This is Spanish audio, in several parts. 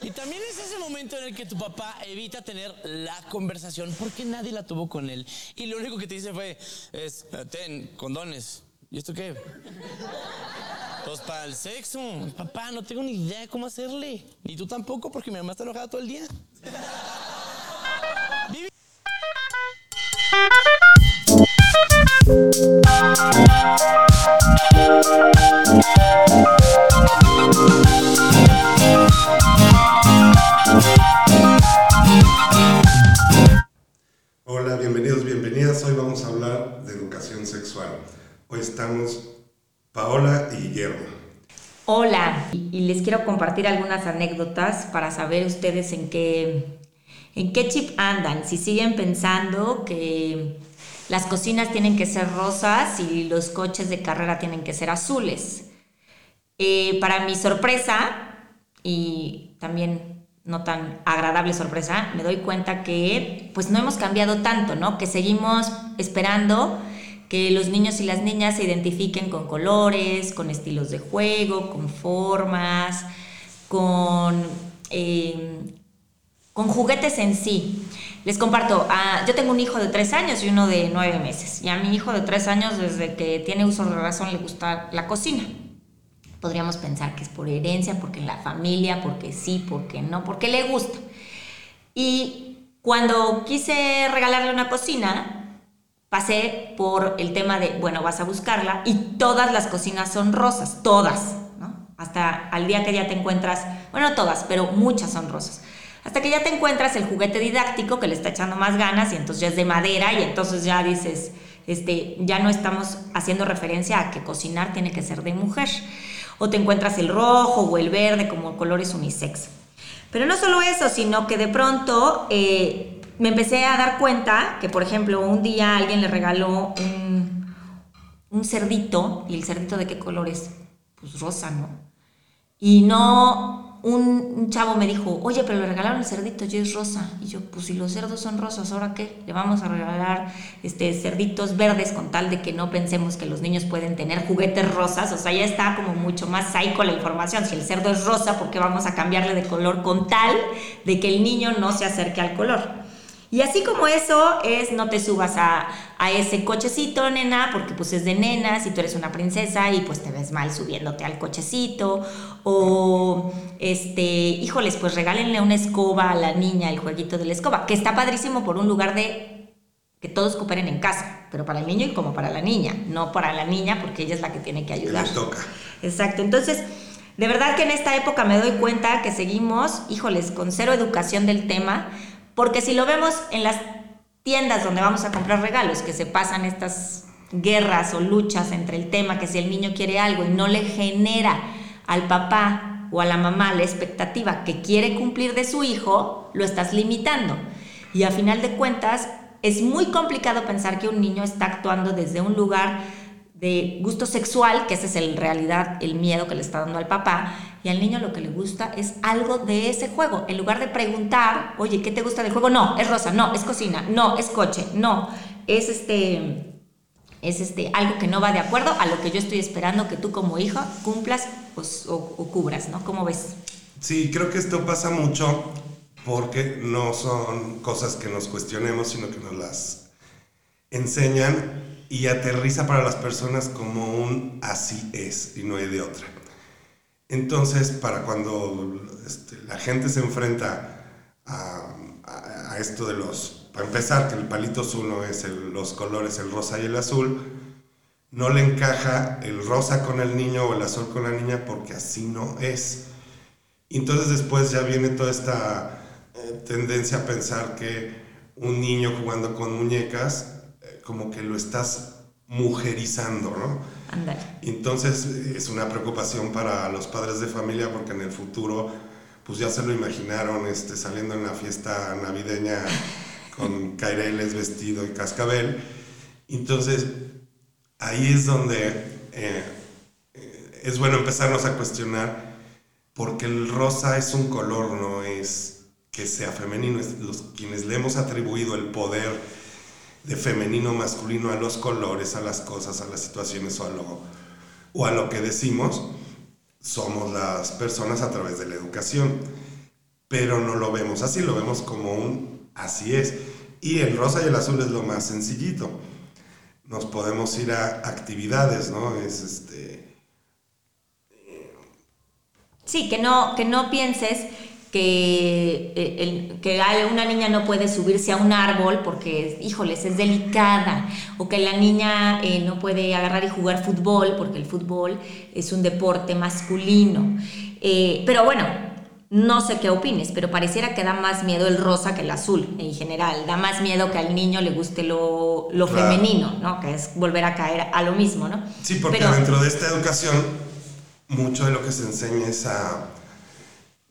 Y también es ese momento en el que tu papá evita tener la conversación porque nadie la tuvo con él. Y lo único que te dice fue, es, ten, condones. ¿Y esto qué? Pues para el sexo. Papá, no tengo ni idea de cómo hacerle. Ni tú tampoco, porque mi mamá está enojada todo el día. Bienvenidos, bienvenidas. Hoy vamos a hablar de educación sexual. Hoy estamos Paola y Guillermo. Hola, y les quiero compartir algunas anécdotas para saber ustedes en qué, en qué chip andan, si siguen pensando que las cocinas tienen que ser rosas y los coches de carrera tienen que ser azules. Eh, para mi sorpresa, y también no tan agradable sorpresa, me doy cuenta que pues no hemos cambiado tanto, ¿no? Que seguimos esperando que los niños y las niñas se identifiquen con colores, con estilos de juego, con formas, con, eh, con juguetes en sí. Les comparto, ah, yo tengo un hijo de tres años y uno de nueve meses. Y a mi hijo de tres años, desde que tiene uso de razón, le gusta la cocina. Podríamos pensar que es por herencia, porque la familia, porque sí, porque no, porque le gusta. Y cuando quise regalarle una cocina, pasé por el tema de, bueno, vas a buscarla y todas las cocinas son rosas, todas, ¿no? Hasta al día que ya te encuentras, bueno, todas, pero muchas son rosas. Hasta que ya te encuentras el juguete didáctico que le está echando más ganas y entonces ya es de madera y entonces ya dices, este, ya no estamos haciendo referencia a que cocinar tiene que ser de mujer. O te encuentras el rojo o el verde como colores unisex. Pero no solo eso, sino que de pronto eh, me empecé a dar cuenta que, por ejemplo, un día alguien le regaló un, un cerdito, y el cerdito de qué color es? Pues rosa, ¿no? Y no, un, chavo me dijo, oye, pero le regalaron el cerdito y es rosa. Y yo, pues si los cerdos son rosas, ¿ahora qué? Le vamos a regalar este, cerditos verdes con tal de que no pensemos que los niños pueden tener juguetes rosas. O sea, ya está como mucho más psycho la información. Si el cerdo es rosa, ¿por qué vamos a cambiarle de color con tal de que el niño no se acerque al color? Y así como eso es, no te subas a, ese cochecito, nena, porque pues es de nenas y tú eres una princesa y pues te ves mal subiéndote al cochecito. O, este, híjoles, pues regálenle una escoba a la niña, el jueguito de la escoba, que está padrísimo por un lugar de que todos cooperen en casa, pero para el niño y como para la niña, no para la niña porque ella es la que tiene que ayudar. Que toca. Exacto, entonces... De verdad que en esta época me doy cuenta que seguimos, híjoles, con cero educación del tema, porque si lo vemos en las tiendas donde vamos a comprar regalos, que se pasan estas guerras o luchas entre el tema, que si el niño quiere algo y no le genera al papá o a la mamá la expectativa que quiere cumplir de su hijo, lo estás limitando. Y a final de cuentas, es muy complicado pensar que un niño está actuando desde un lugar de gusto sexual, que ese es en realidad el miedo que le está dando al papá, y al niño lo que le gusta es algo de ese juego. En lugar de preguntar, oye, ¿qué te gusta del juego? No, es rosa, no, es cocina, no, es coche, no, es este, es este, algo que no va de acuerdo a lo que yo estoy esperando que tú como hija cumplas o, o cubras, ¿no? ¿Cómo ves? Sí, creo que esto pasa mucho porque no son cosas que nos cuestionemos, sino que nos las enseñan y aterriza para las personas como un así es y no hay de otra. Entonces, para cuando este, la gente se enfrenta a, esto de los, para empezar, que el palito azul no es los colores, el rosa y el azul, no le encaja el rosa con el niño o el azul con la niña porque así no es. Entonces después ya viene toda esta eh, tendencia a pensar que un niño jugando con muñecas como que lo estás mujerizando, ¿no? Entonces es una preocupación para los padres de familia porque en el futuro pues ya se lo imaginaron este, saliendo en la fiesta navideña con caireles, vestido y cascabel. Entonces ahí es donde eh, es bueno empezarnos a cuestionar porque el rosa es un color, no es que sea femenino, es los quienes le hemos atribuido el poder de femenino masculino a los colores, a las cosas, a las situaciones o a lo, o a lo que decimos, somos las personas a través de la educación. pero no lo vemos así, lo vemos como un así es. Y el rosa y el azul es lo más sencillito. Nos podemos ir a actividades, ¿no? Es este... Sí, que no, que no pienses que, eh, que una niña no puede subirse a un árbol porque, híjoles, es delicada, o que la niña eh, no puede agarrar y jugar fútbol porque el fútbol es un deporte masculino. Eh, pero bueno, no sé qué opines, pero pareciera que da más miedo el rosa que el azul en general. Da más miedo que al niño le guste lo, lo femenino, ¿no? Que es volver a caer a lo mismo, ¿no? Sí, porque dentro de esta educación, mucho de lo que se enseña es a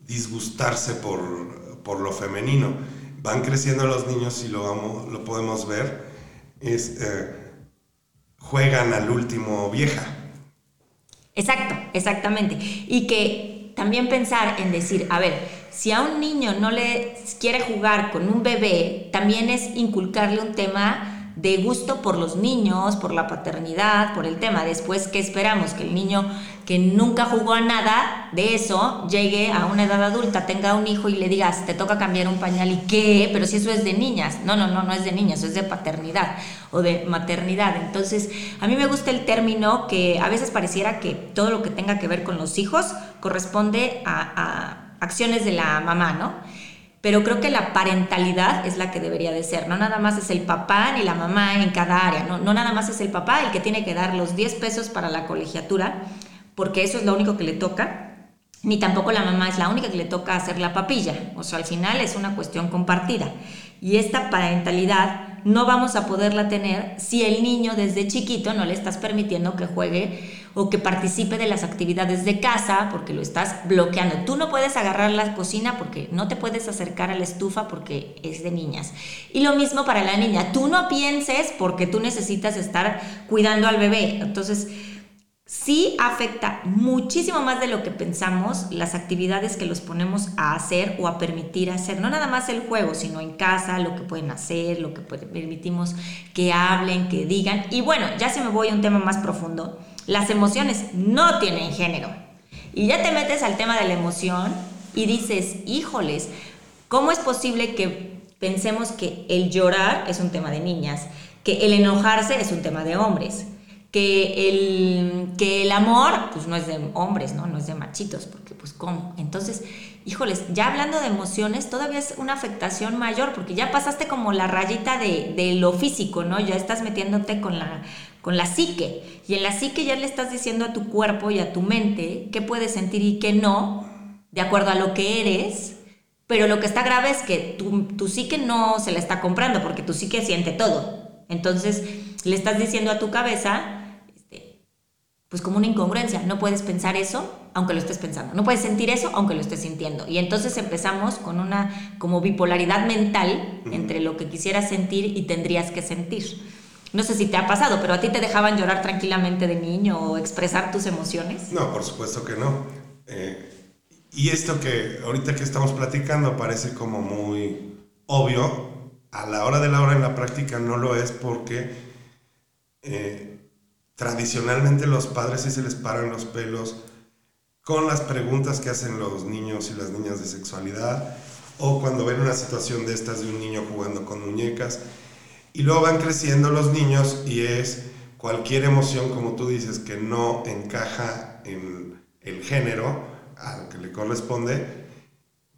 disgustarse por, por lo femenino. Van creciendo los niños y lo, vamos, lo podemos ver, es, eh, juegan al último vieja. Exacto, exactamente. Y que también pensar en decir, a ver, si a un niño no le quiere jugar con un bebé, también es inculcarle un tema de gusto por los niños, por la paternidad, por el tema. Después, ¿qué esperamos? Que el niño que nunca jugó a nada de eso llegue a una edad adulta, tenga un hijo y le digas, te toca cambiar un pañal y qué, pero si eso es de niñas. No, no, no, no es de niñas, es de paternidad o de maternidad. Entonces, a mí me gusta el término que a veces pareciera que todo lo que tenga que ver con los hijos corresponde a, a acciones de la mamá, ¿no? Pero creo que la parentalidad es la que debería de ser. No nada más es el papá ni la mamá en cada área, no, no nada más es el papá el que tiene que dar los 10 pesos para la colegiatura, porque eso es lo único que le toca, ni tampoco la mamá es la única que le toca hacer la papilla. O sea, al final es una cuestión compartida. Y esta parentalidad no vamos a poderla tener si el niño desde chiquito no le estás permitiendo que juegue o que participe de las actividades de casa porque lo estás bloqueando. Tú no puedes agarrar la cocina porque no te puedes acercar a la estufa porque es de niñas. Y lo mismo para la niña. Tú no pienses porque tú necesitas estar cuidando al bebé. Entonces, sí afecta muchísimo más de lo que pensamos las actividades que los ponemos a hacer o a permitir hacer. No nada más el juego, sino en casa, lo que pueden hacer, lo que permitimos que hablen, que digan. Y bueno, ya se me voy a un tema más profundo las emociones no tienen género. Y ya te metes al tema de la emoción y dices, híjoles, ¿cómo es posible que pensemos que el llorar es un tema de niñas, que el enojarse es un tema de hombres? Que el, que el amor, pues no es de hombres, ¿no? No es de machitos, porque pues ¿cómo? Entonces, híjoles, ya hablando de emociones, todavía es una afectación mayor, porque ya pasaste como la rayita de, de lo físico, ¿no? Ya estás metiéndote con la, con la psique. Y en la psique ya le estás diciendo a tu cuerpo y a tu mente qué puedes sentir y qué no, de acuerdo a lo que eres. Pero lo que está grave es que tu, tu psique no se la está comprando, porque tu psique siente todo. Entonces le estás diciendo a tu cabeza, pues como una incongruencia, no puedes pensar eso aunque lo estés pensando, no puedes sentir eso aunque lo estés sintiendo. Y entonces empezamos con una como bipolaridad mental entre lo que quisieras sentir y tendrías que sentir. No sé si te ha pasado, pero a ti te dejaban llorar tranquilamente de niño o expresar tus emociones. No, por supuesto que no. Eh, y esto que ahorita que estamos platicando parece como muy obvio, a la hora de la hora en la práctica no lo es porque eh, tradicionalmente los padres sí se les paran los pelos con las preguntas que hacen los niños y las niñas de sexualidad o cuando ven una situación de estas de un niño jugando con muñecas y luego van creciendo los niños y es cualquier emoción, como tú dices, que no encaja en el género al que le corresponde,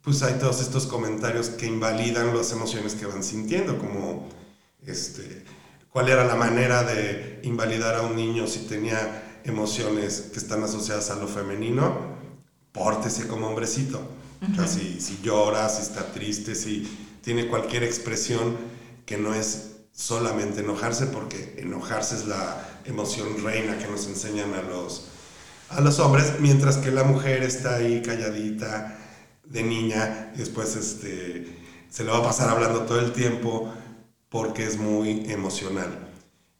pues hay todos estos comentarios que invalidan las emociones que van sintiendo, como este, cuál era la manera de invalidar a un niño si tenía emociones que están asociadas a lo femenino, pórtese como hombrecito. si, si llora, si está triste, si tiene cualquier expresión que no es solamente enojarse, porque enojarse es la emoción reina que nos enseñan a los, a los hombres, mientras que la mujer está ahí calladita, de niña, y después este, se le va a pasar hablando todo el tiempo porque es muy emocional.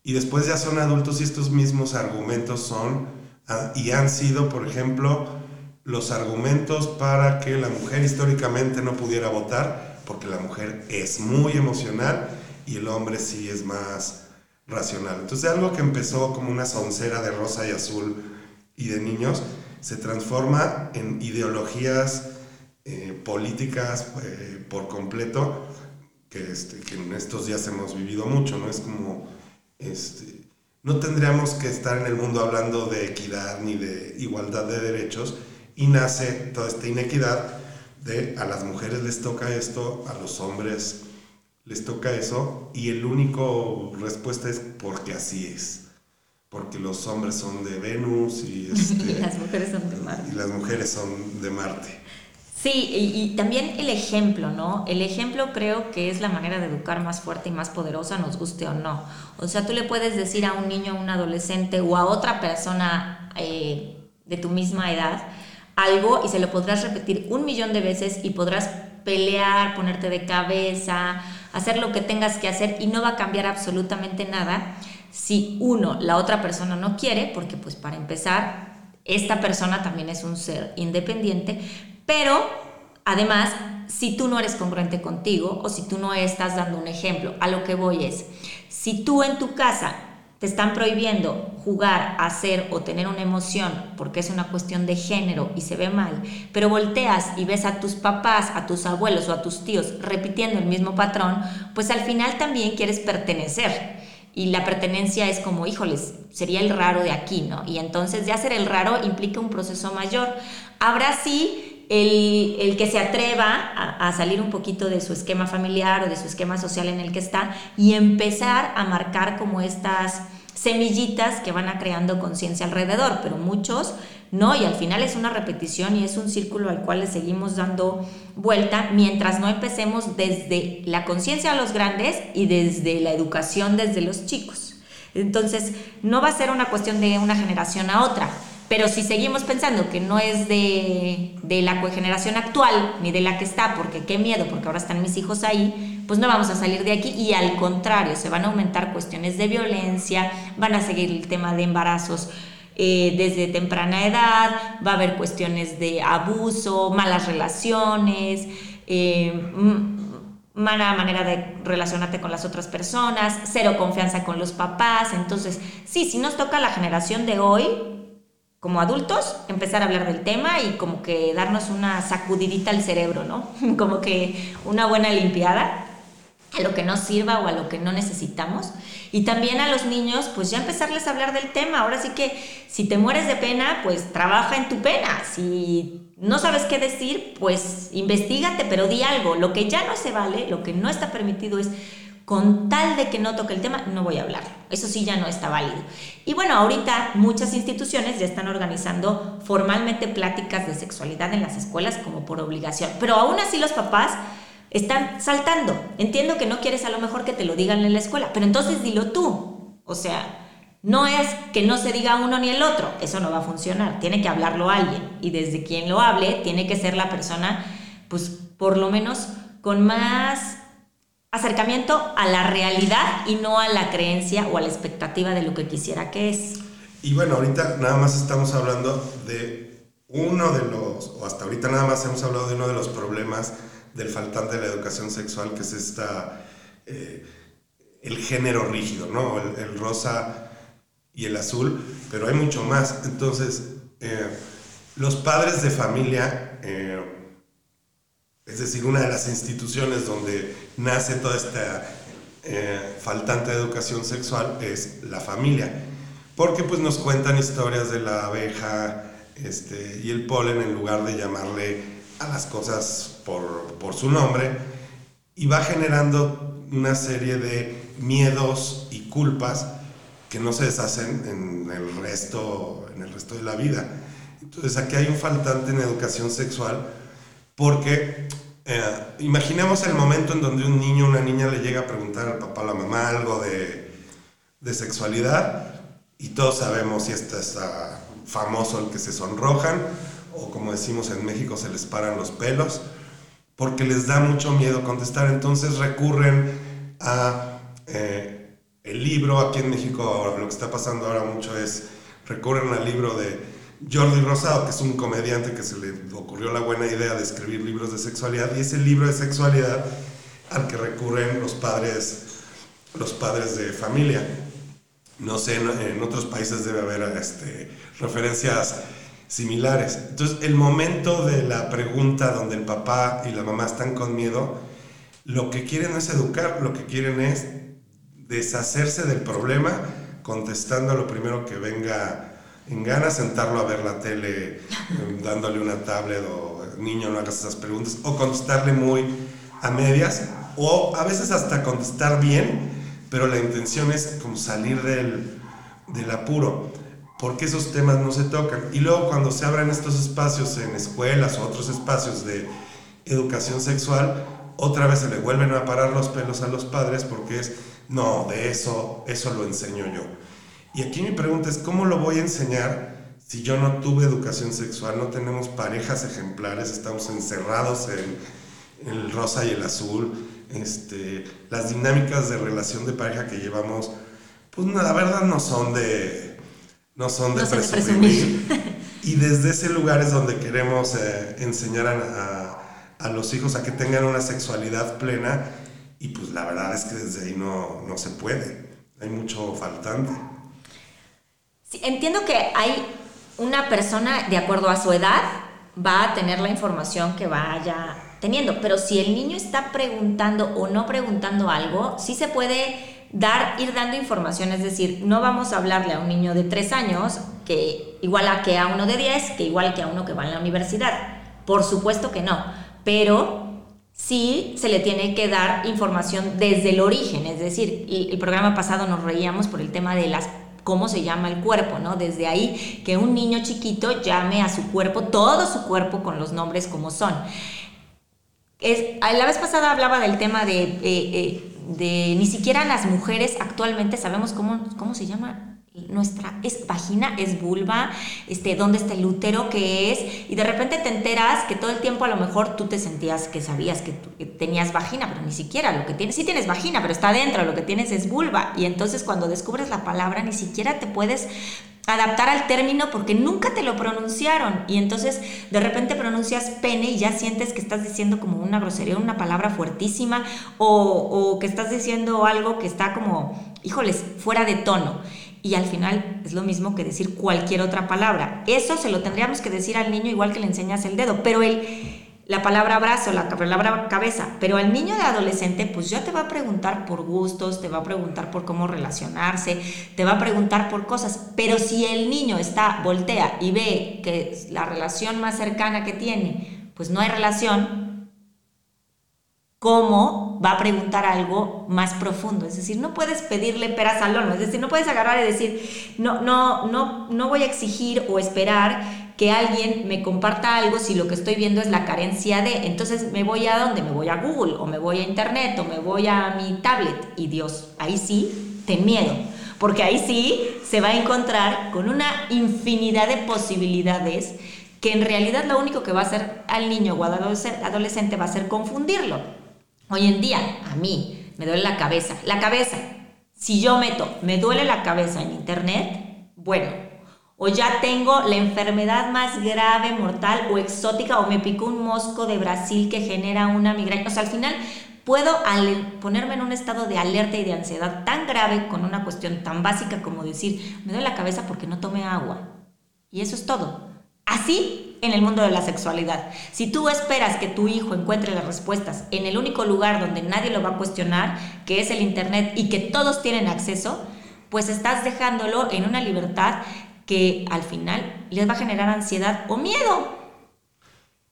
Y después ya son adultos y estos mismos argumentos son ah, y han sido, por ejemplo, los argumentos para que la mujer históricamente no pudiera votar, porque la mujer es muy emocional y el hombre sí es más racional. Entonces algo que empezó como una soncera de rosa y azul y de niños se transforma en ideologías eh, políticas eh, por completo, que, este, que en estos días hemos vivido mucho, ¿no? Es como, este, no tendríamos que estar en el mundo hablando de equidad ni de igualdad de derechos y nace toda esta inequidad de a las mujeres les toca esto, a los hombres les toca eso y el único respuesta es porque así es. Porque los hombres son de Venus y, este, las mujeres son de Marte. Y las mujeres son de Marte. Sí, y, también el ejemplo, ¿no? El ejemplo creo que es la manera de educar más fuerte y más poderosa, nos guste o no. O sea, tú le puedes decir a un niño, a un adolescente o a otra persona eh, de tu misma edad algo y se lo podrás repetir un millón de veces y podrás pelear, ponerte de cabeza, hacer lo que tengas que hacer y no va a cambiar absolutamente nada si uno, la otra persona no quiere, porque pues para empezar, esta persona también es un ser independiente, pero además, si tú no eres congruente contigo o si tú no estás dando un ejemplo, a lo que voy es, si tú en tu casa te están prohibiendo jugar, hacer o tener una emoción porque es una cuestión de género y se ve mal, pero volteas y ves a tus papás, a tus abuelos o a tus tíos repitiendo el mismo patrón, pues al final también quieres pertenecer. Y la pertenencia es como, híjoles, sería el raro de aquí, ¿no? Y entonces ya ser el raro implica un proceso mayor. Habrá sí el, que se atreva a, a, salir un poquito de su esquema familiar o de su esquema social en el que está y empezar a marcar como estas semillitas que van a creando conciencia alrededor, pero muchos no, y al final es una repetición y es un círculo al cual le seguimos dando vuelta mientras no empecemos desde la conciencia a los grandes y desde la educación desde los chicos. Entonces, no va a ser una cuestión de una generación a otra, pero si seguimos pensando que no es de, de la generación actual ni de la que está, porque qué miedo, porque ahora están mis hijos ahí, pues no vamos a salir de aquí y al contrario, se van a aumentar cuestiones de violencia, van a seguir el tema de embarazos eh, desde temprana edad, va a haber cuestiones de abuso, malas relaciones, eh, mala manera de relacionarte con las otras personas, cero confianza con los papás. Entonces, sí, si nos toca la generación de hoy, como adultos, empezar a hablar del tema y como que darnos una sacudidita al cerebro, ¿no? Como que una buena limpiada a lo que no sirva o a lo que no necesitamos. Y también a los niños, pues ya empezarles a hablar del tema. Ahora sí que si te mueres de pena, pues trabaja en tu pena. Si no sabes qué decir, pues investigate, pero di algo. Lo que ya no se vale, lo que no está permitido es con tal de que no toque el tema, no voy a hablar. Eso sí ya no está válido. Y bueno, ahorita muchas instituciones ya están organizando formalmente pláticas de sexualidad en las escuelas como por obligación. Pero aún así los papás están saltando. Entiendo que no quieres a lo mejor que te lo digan en la escuela, pero entonces dilo tú. O sea, no es que no se diga uno ni el otro, eso no va a funcionar, tiene que hablarlo alguien y desde quien lo hable tiene que ser la persona, pues por lo menos con más acercamiento a la realidad y no a la creencia o a la expectativa de lo que quisiera que es. Y bueno, ahorita nada más estamos hablando de uno de los, o hasta ahorita nada más hemos hablado de uno de los problemas del faltante de la educación sexual, que es esta, eh, el género rígido, ¿no? El, rosa y el azul, pero hay mucho más. Entonces, eh, los padres de familia, eh, es decir, una de las instituciones donde nace toda esta faltante de educación sexual es la familia, porque pues nos cuentan historias de la abeja este, y el polen en lugar de llamarle a las cosas por, su nombre y va generando una serie de miedos y culpas que no se deshacen en el resto, en el resto de la vida. Entonces aquí hay un faltante en educación sexual porque eh, imaginemos el momento en donde un niño o una niña le llega a preguntar al papá o la mamá algo de, de sexualidad y todos sabemos si este es famoso el que se sonrojan o como decimos en México se les paran los pelos porque les da mucho miedo contestar, entonces recurren a eh, el libro, aquí en México lo que está pasando ahora mucho es, recurren al libro de Jordi Rosado, que es un comediante que se le ocurrió la buena idea de escribir libros de sexualidad, y ese libro de sexualidad al que recurren los padres, los padres de familia. No sé, en, otros países debe haber este, referencias similares. Entonces, el momento de la pregunta donde el papá y la mamá están con miedo, lo que quieren es educar, lo que quieren es deshacerse del problema contestando a lo primero que venga en gana, sentarlo a ver la tele, dándole una tablet o niño no hagas esas preguntas, o contestarle muy a medias, o a veces hasta contestar bien, pero la intención es como salir del, del apuro, porque esos temas no se tocan. Y luego cuando se abran estos espacios en escuelas o otros espacios de educación sexual, otra vez se le vuelven a parar los pelos a los padres porque es, no, de eso, eso lo enseño yo. Y aquí mi pregunta es, ¿cómo lo voy a enseñar si yo no tuve educación sexual? No tenemos parejas ejemplares, estamos encerrados en el rosa y el azul. Este, las dinámicas de relación de pareja que llevamos, pues la verdad no son de, no son de, presumir. Y desde ese lugar es donde queremos eh, enseñar a, a, los hijos a que tengan una sexualidad plena y pues la verdad es que desde ahí no, no se puede, hay mucho faltante entiendo que hay una persona, de acuerdo a su edad, va a tener la información que vaya teniendo, pero si el niño está preguntando o no preguntando algo, sí se puede dar, ir dando información, es decir, no vamos a hablarle a un niño de 3 años que igual a que a uno de 10, que igual que a uno que va en la universidad. Por supuesto que no, pero sí se le tiene que dar información desde el origen, es decir, el, el programa pasado nos reíamos por el tema de las cómo se llama el cuerpo, ¿no? Desde ahí que un niño chiquito llame a su cuerpo, todo su cuerpo con los nombres como son. Es, la vez pasada hablaba del tema de, eh, eh, de ni siquiera las mujeres actualmente sabemos cómo, cómo se llama nuestra es vagina, es vulva, este, dónde está el útero, qué es, y de repente te enteras que todo el tiempo a lo mejor tú te sentías que sabías que, tenías vagina, pero ni siquiera lo que tienes, sí tienes vagina, pero está adentro, lo que tienes es vulva, y entonces cuando descubres la palabra ni siquiera te puedes adaptar al término porque nunca te lo pronunciaron y entonces de repente pronuncias pene y ya sientes que estás diciendo como una grosería, una palabra fuertísima o, o que estás diciendo algo que está como, híjoles, fuera de tono y al final es lo mismo que decir cualquier otra palabra. Eso se lo tendríamos que decir al niño igual que le enseñas el dedo, pero el, la palabra brazo, la palabra cabeza, pero al niño de adolescente pues ya te va a preguntar por gustos, te va a preguntar por cómo relacionarse, te va a preguntar por cosas, pero si el niño está, voltea y ve que la relación más cercana que tiene, pues no hay relación, cómo va a preguntar algo más profundo. Es decir, no puedes pedirle peras al horno, es decir, no puedes agarrar y decir, no, no, no, no voy a exigir o esperar que alguien me comparta algo si lo que estoy viendo es la carencia de, entonces me voy a dónde, me voy a Google o me voy a Internet o me voy a mi tablet y Dios, ahí sí, ten miedo, porque ahí sí se va a encontrar con una infinidad de posibilidades que en realidad lo único que va a hacer al niño o al adolescente va a ser confundirlo. Hoy en día, a mí me duele la cabeza. La cabeza, si yo meto, me duele la cabeza en internet, bueno, o ya tengo la enfermedad más grave, mortal o exótica, o me picó un mosco de Brasil que genera una migraña. O sea, al final puedo ponerme en un estado de alerta y de ansiedad tan grave con una cuestión tan básica como decir, me duele la cabeza porque no tomé agua. Y eso es todo. Así en el mundo de la sexualidad. Si tú esperas que tu hijo encuentre las respuestas en el único lugar donde nadie lo va a cuestionar, que es el Internet y que todos tienen acceso, pues estás dejándolo en una libertad que al final les va a generar ansiedad o miedo.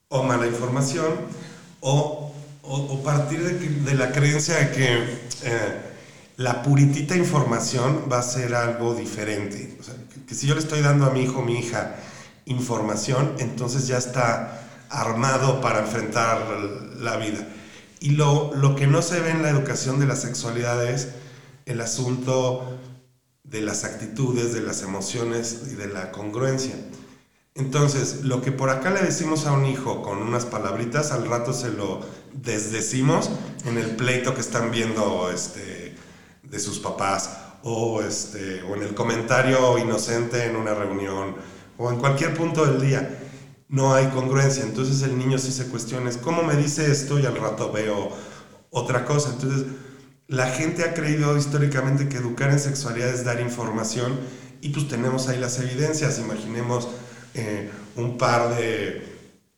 O mala información, o, partir de, la creencia de que eh, la puritita información va a ser algo diferente. O sea, que si yo le estoy dando a mi hijo o mi hija, información, entonces ya está armado para enfrentar la vida. Y lo, lo que no se ve en la educación de la sexualidad es el asunto de las actitudes, de las emociones y de la congruencia. Entonces, lo que por acá le decimos a un hijo con unas palabritas, al rato se lo desdecimos en el pleito que están viendo este, de sus papás o, este, o en el comentario inocente en una reunión o en cualquier punto del día, no hay congruencia. Entonces el niño sí se cuestiona, ¿cómo me dice esto? Y al rato veo otra cosa. Entonces la gente ha creído históricamente que educar en sexualidad es dar información y pues tenemos ahí las evidencias. Imaginemos eh, un par de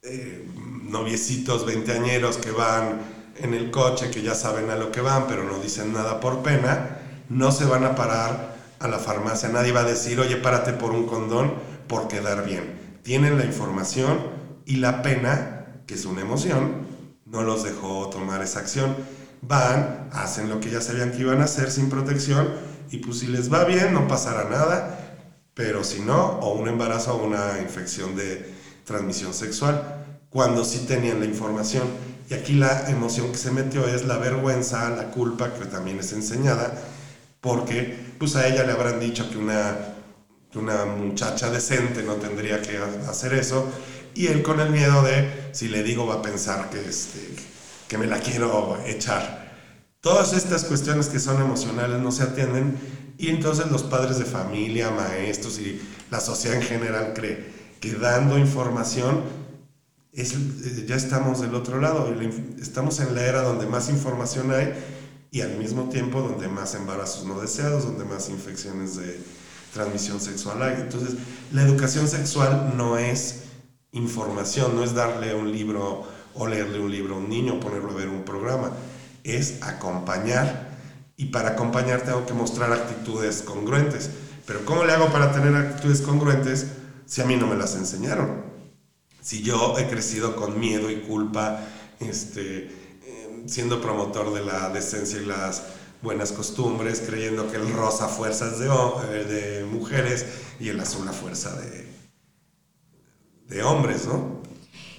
eh, noviecitos veinteañeros que van en el coche, que ya saben a lo que van, pero no dicen nada por pena, no se van a parar a la farmacia. Nadie va a decir, oye, párate por un condón por quedar bien. Tienen la información y la pena, que es una emoción, no los dejó tomar esa acción. Van, hacen lo que ya sabían que iban a hacer sin protección y pues si les va bien no pasará nada, pero si no, o un embarazo o una infección de transmisión sexual, cuando sí tenían la información. Y aquí la emoción que se metió es la vergüenza, la culpa, que también es enseñada, porque pues a ella le habrán dicho que una, una muchacha decente no tendría que hacer eso, y él con el miedo de, si le digo va a pensar que, este, que me la quiero echar. Todas estas cuestiones que son emocionales no se atienden y entonces los padres de familia, maestros y la sociedad en general cree que dando información es, eh, ya estamos del otro lado, estamos en la era donde más información hay y al mismo tiempo donde más embarazos no deseados, donde más infecciones de transmisión sexual hay. Entonces, la educación sexual no es información, no es darle un libro o leerle un libro a un niño, ponerlo a ver un programa, es acompañar y para acompañar tengo que mostrar actitudes congruentes. Pero ¿cómo le hago para tener actitudes congruentes si a mí no me las enseñaron? Si yo he crecido con miedo y culpa, este, siendo promotor de la decencia y las buenas costumbres, creyendo que el rosa fuerzas de, eh, de mujeres y el azul a fuerza de, de hombres, ¿no?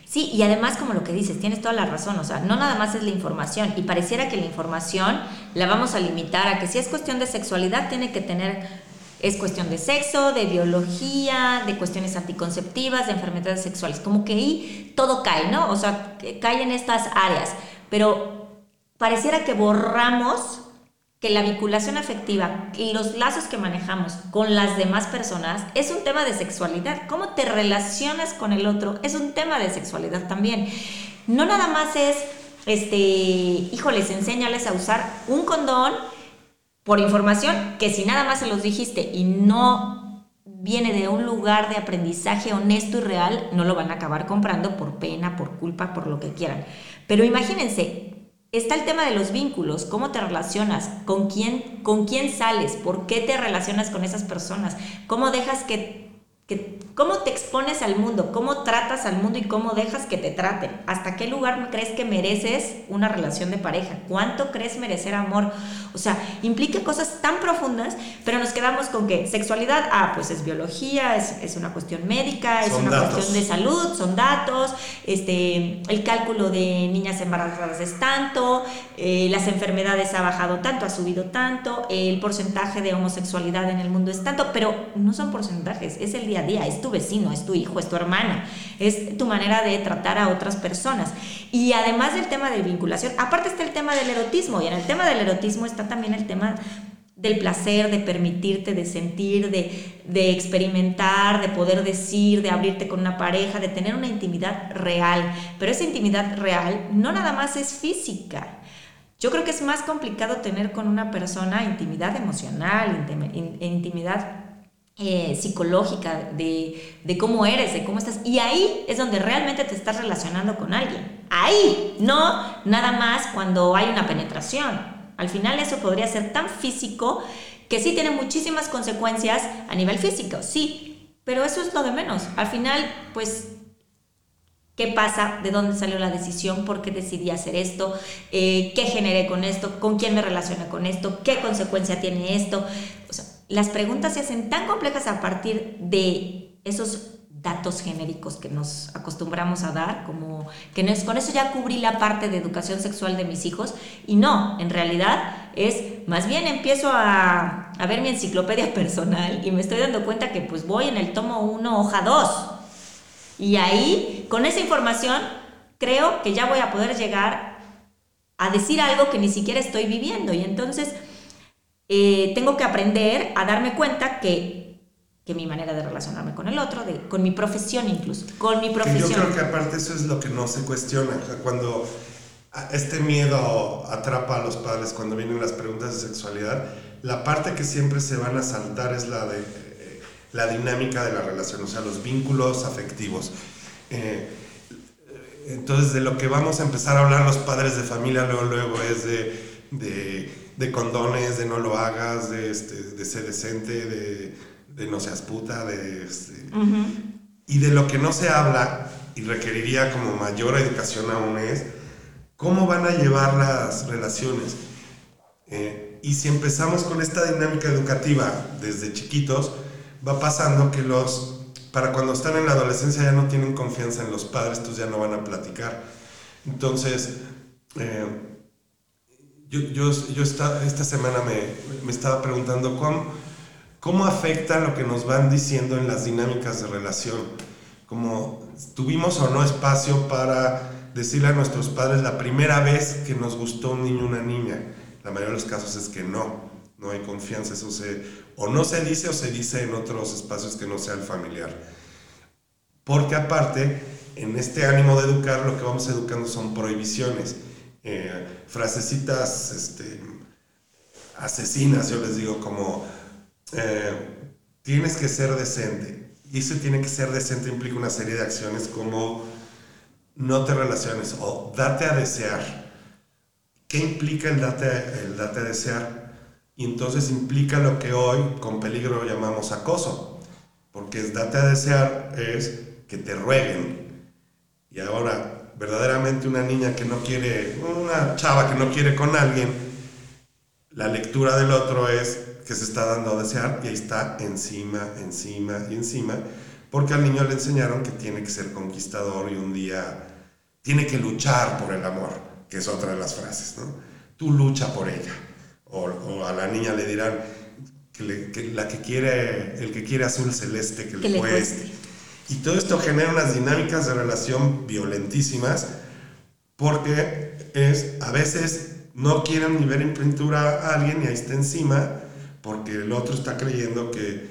Sí, y además como lo que dices, tienes toda la razón, o sea, no nada más es la información y pareciera que la información la vamos a limitar a que si es cuestión de sexualidad tiene que tener, es cuestión de sexo, de biología, de cuestiones anticonceptivas, de enfermedades sexuales, como que ahí todo cae, ¿no? O sea, cae en estas áreas, pero pareciera que borramos que la vinculación afectiva y los lazos que manejamos con las demás personas es un tema de sexualidad. Cómo te relacionas con el otro es un tema de sexualidad también. No nada más es, este, híjoles, enséñales a usar un condón por información que si nada más se los dijiste y no viene de un lugar de aprendizaje honesto y real, no lo van a acabar comprando por pena, por culpa, por lo que quieran. Pero imagínense, está el tema de los vínculos, cómo te relacionas, con quién, con quién sales, por qué te relacionas con esas personas, cómo dejas que cómo te expones al mundo, cómo tratas al mundo y cómo dejas que te traten. ¿Hasta qué lugar crees que mereces una relación de pareja? ¿Cuánto crees merecer amor? O sea, implica cosas tan profundas, pero nos quedamos con que sexualidad, ah, pues es biología, es, una cuestión médica, es una cuestión de salud, son datos, este, el cálculo de niñas embarazadas es tanto, eh, las enfermedades ha bajado tanto, ha subido tanto, el porcentaje de homosexualidad en el mundo es tanto, pero no son porcentajes, es el día día, es tu vecino, es tu hijo, es tu hermano, es tu manera de tratar a otras personas. Y además del tema de vinculación, aparte está el tema del erotismo, y en el tema del erotismo está también el tema del placer, de permitirte, de sentir, de, de, experimentar, de poder decir, de abrirte con una pareja, de tener una intimidad real. Pero esa intimidad real no nada más es física. Yo creo que es más complicado tener con una persona intimidad emocional, intimidad eh, psicológica de, de, cómo eres, de cómo estás. Y ahí es donde realmente te estás relacionando con alguien. Ahí, no nada más cuando hay una penetración. Al final eso podría ser tan físico que sí tiene muchísimas consecuencias a nivel físico, sí, pero eso es lo de menos. Al final, pues ¿Qué pasa? ¿De dónde salió la decisión? ¿Por qué decidí hacer esto? Eh, ¿Qué generé con esto? ¿Con quién me relacioné con esto? ¿Qué consecuencia tiene esto? O sea, las preguntas se hacen tan complejas a partir de esos datos genéricos que nos acostumbramos a dar, como que no es, con eso ya cubrí la parte de educación sexual de mis hijos, y no, en realidad es, más bien empiezo a, a ver mi enciclopedia personal y me estoy dando cuenta que pues voy en el tomo 1, hoja 2, y ahí, con esa información, creo que ya voy a poder llegar a decir algo que ni siquiera estoy viviendo, y entonces eh, tengo que aprender a darme cuenta que, que, mi manera de relacionarme con el otro, de, con mi profesión incluso, con mi profesión. yo creo que aparte eso es lo que no se cuestiona, cuando este miedo atrapa a los padres cuando vienen las preguntas de sexualidad, la parte que siempre se van a saltar es la de, eh, la dinámica de la relación, o sea, los vínculos afectivos. Eh, entonces, de lo que vamos a empezar a hablar los padres de familia luego, luego es de, de, condones, de no lo hagas, de, este, de ser decente, de, de, no seas puta, de... Este, Y de lo que no se habla y requeriría como mayor educación aún es cómo van a llevar las relaciones. Eh, y si empezamos con esta dinámica educativa desde chiquitos, va pasando que los para cuando están en la adolescencia ya no tienen confianza en los padres, entonces ya no van a platicar. Entonces, eh, yo, yo, yo esta, esta semana me, me, estaba preguntando cómo, cómo afecta lo que nos van diciendo en las dinámicas de relación. Como tuvimos o no espacio para decirle a nuestros padres la primera vez que nos gustó un niño o una niña. La mayoría de los casos es que no no hay confianza, eso se, o no se dice o se dice en otros espacios que no sea el familiar. Porque aparte, en este ánimo de educar, lo que vamos educando son prohibiciones, eh, frasecitas este, asesinas, yo les digo, como eh, tienes que ser decente. Y eso tiene que ser decente implica una serie de acciones como no te relaciones o date a desear. ¿Qué implica el date, el date a desear? y entonces implica lo que hoy con peligro llamamos acoso, porque es date a desear es que te rueguen. Y ahora, verdaderamente una niña que no quiere, una chava que no quiere con alguien, la lectura del otro es que se está dando a desear y ahí está encima, encima y encima, porque al niño le enseñaron que tiene que ser conquistador y un día tiene que luchar por el amor, que es otra de las frases, ¿no? Tú lucha por ella o, a la niña le dirán que, la que quiere, el que quiere azul celeste, que, le, cueste. Y todo esto genera unas dinámicas de relación violentísimas porque es, a veces no quieren ni ver en pintura a alguien y ahí está encima porque el otro está creyendo que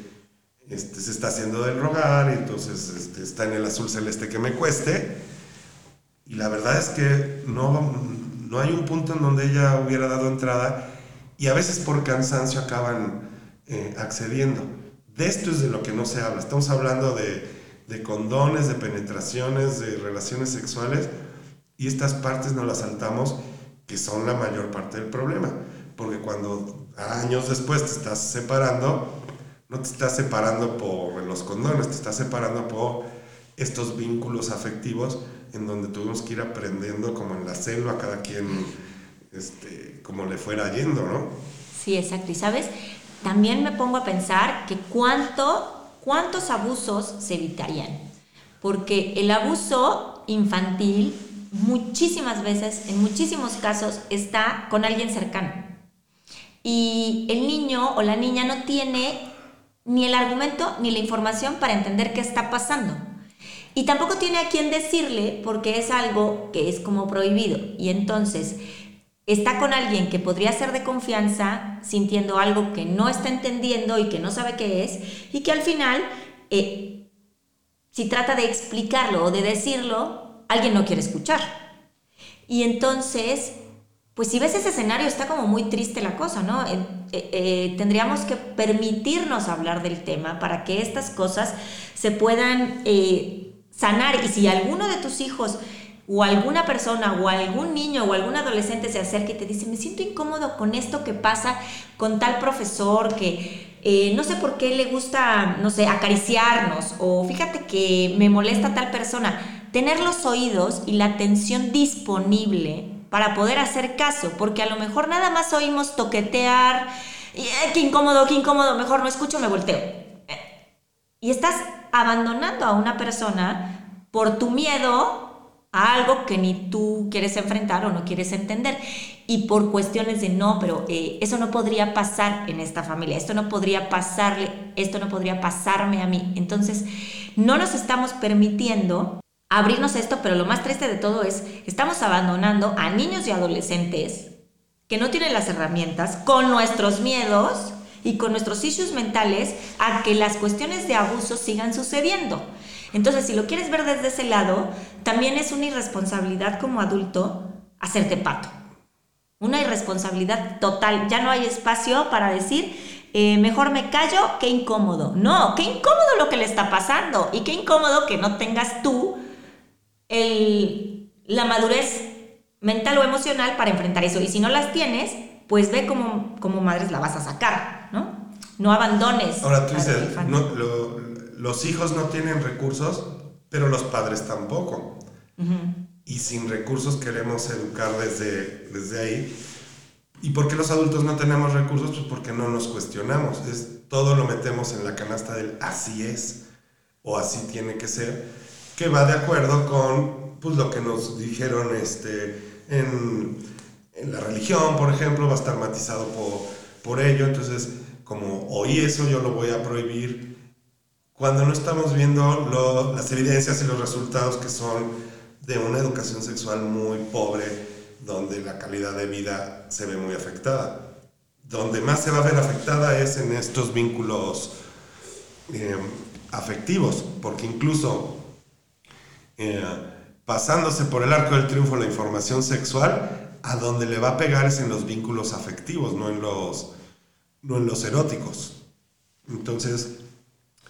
este, se está haciendo del rogar y entonces este, está en el azul celeste que me cueste. Y la verdad es que no, no hay un punto en donde ella hubiera dado entrada y a veces por cansancio acaban eh, accediendo. De esto es de lo que no se habla. Estamos hablando de, de condones, de penetraciones, de relaciones sexuales y estas partes no las saltamos que son la mayor parte del problema. Porque cuando años después te estás separando, no te estás separando por los condones, te estás separando por estos vínculos afectivos en donde tuvimos que ir aprendiendo como en la selva cada quien este, como le fuera yendo, ¿no? Sí, exacto. Y sabes, también me pongo a pensar que cuánto, cuántos abusos se evitarían. Porque el abuso infantil muchísimas veces, en muchísimos casos, está con alguien cercano. Y el niño o la niña no tiene ni el argumento ni la información para entender qué está pasando. Y tampoco tiene a quién decirle porque es algo que es como prohibido. Y entonces está con alguien que podría ser de confianza, sintiendo algo que no está entendiendo y que no sabe qué es, y que al final, eh, si trata de explicarlo o de decirlo, alguien no quiere escuchar. Y entonces, pues si ves ese escenario, está como muy triste la cosa, ¿no? Eh, eh, tendríamos que permitirnos hablar del tema para que estas cosas se puedan sanar. Y si alguno de tus hijos o alguna persona o algún niño o algún adolescente se acerca y te dice, me siento incómodo con esto que pasa con tal profesor que eh, no sé por qué le gusta, no sé, acariciarnos o fíjate que me molesta tal persona, tener los oídos y la atención disponible para poder hacer caso, porque a lo mejor nada más oímos toquetear, eh, qué incómodo, qué incómodo, mejor no escucho, me volteo. Y estás abandonando a una persona por tu miedo a algo que ni tú quieres enfrentar o no quieres entender. Y por cuestiones de no, pero eh, eso no podría pasar en esta familia, esto no podría pasarle, esto no podría pasarme a mí. Entonces, no nos estamos permitiendo abrirnos esto, pero lo más triste de todo es, estamos abandonando a niños y adolescentes que no tienen las herramientas, con nuestros miedos y con nuestros issues mentales, a que las cuestiones de abuso sigan sucediendo. Entonces, si lo quieres ver desde ese lado, también es una irresponsabilidad como adulto hacerte pato. Una irresponsabilidad total. Ya no hay espacio para decir, eh, mejor me callo, qué incómodo. No, qué incómodo lo que le está pasando y qué incómodo que no tengas tú el, la madurez mental o emocional para enfrentar eso. Y si no las tienes, pues ve cómo, cómo madres la vas a sacar, ¿no? No abandones. Ahora tú dices, los hijos no tienen recursos, pero los padres tampoco. Y sin recursos queremos educar desde, desde ahí. ¿Y por qué los adultos no tenemos recursos? Pues porque no nos cuestionamos. Es, todo lo metemos en la canasta del así es o así tiene que ser, que va de acuerdo con pues, lo que nos dijeron este, en, en la religión, por ejemplo, va a estar matizado por, por ello. Entonces, como oí eso, yo lo voy a prohibir. Cuando no estamos viendo las evidencias y los resultados que son de una educación sexual muy pobre, donde la calidad de vida se ve muy afectada. Donde más se va a ver afectada es en estos vínculos eh, afectivos, porque incluso eh, pasándose por el arco del triunfo la información sexual, a donde le va a pegar es en los vínculos afectivos, no en los, no en los eróticos. Entonces,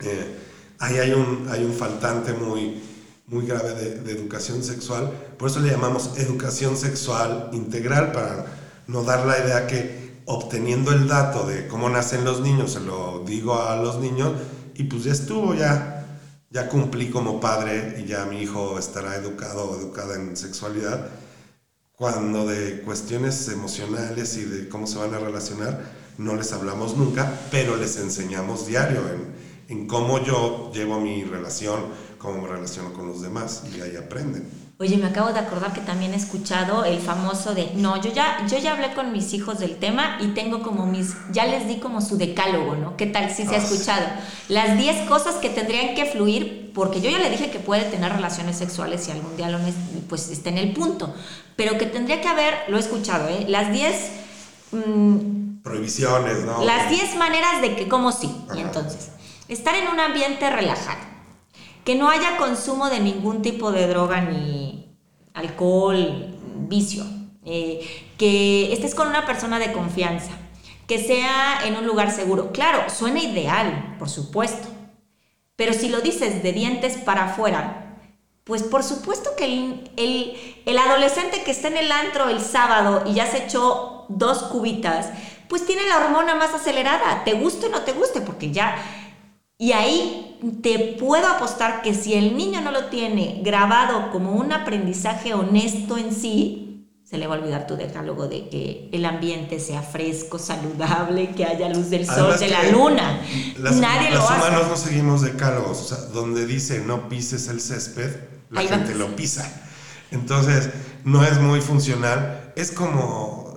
eh, ahí hay un, hay un faltante muy, muy grave de, educación sexual. Por eso le llamamos educación sexual integral, para no dar la idea que obteniendo el dato de cómo nacen los niños, se lo digo a los niños, y pues ya estuvo, ya, ya cumplí como padre y ya mi hijo estará educado o educada en sexualidad. Cuando de cuestiones emocionales y de cómo se van a relacionar, no les hablamos nunca, pero les enseñamos diario en, en cómo yo llevo mi relación cómo me relaciono con los demás y ahí aprenden. Oye, me acabo de acordar que también he escuchado el famoso de, no, yo ya, yo ya hablé con mis hijos del tema y tengo como mis, ya les di como su decálogo, ¿no? ¿Qué tal si se ha ah, escuchado? Las 10 cosas que tendrían que fluir, porque yo ya le dije que puede tener relaciones sexuales si algún día lo pues está en el punto, pero que tendría que haber, lo he escuchado, ¿eh? Las 10... Mm, Prohibiciones, ¿no? Las 10 maneras de que, como sí. Y entonces, estar en un ambiente relajado. Que no haya consumo de ningún tipo de droga ni alcohol, vicio, eh, que estés con una persona de confianza, que sea en un lugar seguro. Claro, suena ideal, por supuesto, pero si lo dices de dientes para afuera, pues por supuesto que el, el, el, adolescente que está en el antro el sábado y ya se echó dos cubitas, pues tiene la hormona más acelerada, te guste o no te guste, porque ya y ahí te puedo apostar que si el niño no lo tiene grabado como un aprendizaje honesto en sí, se le va a olvidar tu decálogo de que el ambiente sea fresco, saludable, que haya luz del sol, de la luna. Nadie lo hace. Los humanos no seguimos decálogos. O sea, donde dice no pises el césped, la gente lo pisa. Entonces, no es muy funcional. Es como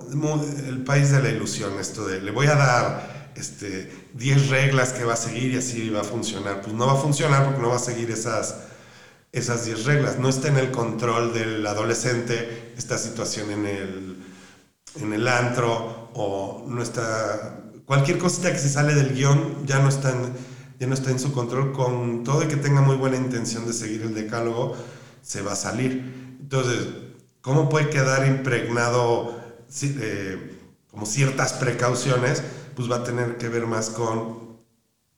el país de la ilusión, esto de le voy a dar este, 10 reglas que va a seguir y así va a funcionar. Pues no va a funcionar porque no va a seguir esas, esas 10 reglas. No está en el control del adolescente esta situación en el, en el antro o no está... Cualquier cosita que se sale del guion ya no está en, ya no está en su control. Con todo y que tenga muy buena intención de seguir el decálogo, se va a salir. Entonces, ¿cómo puede quedar impregnado eh, como ciertas precauciones? Pues va a tener que ver más con,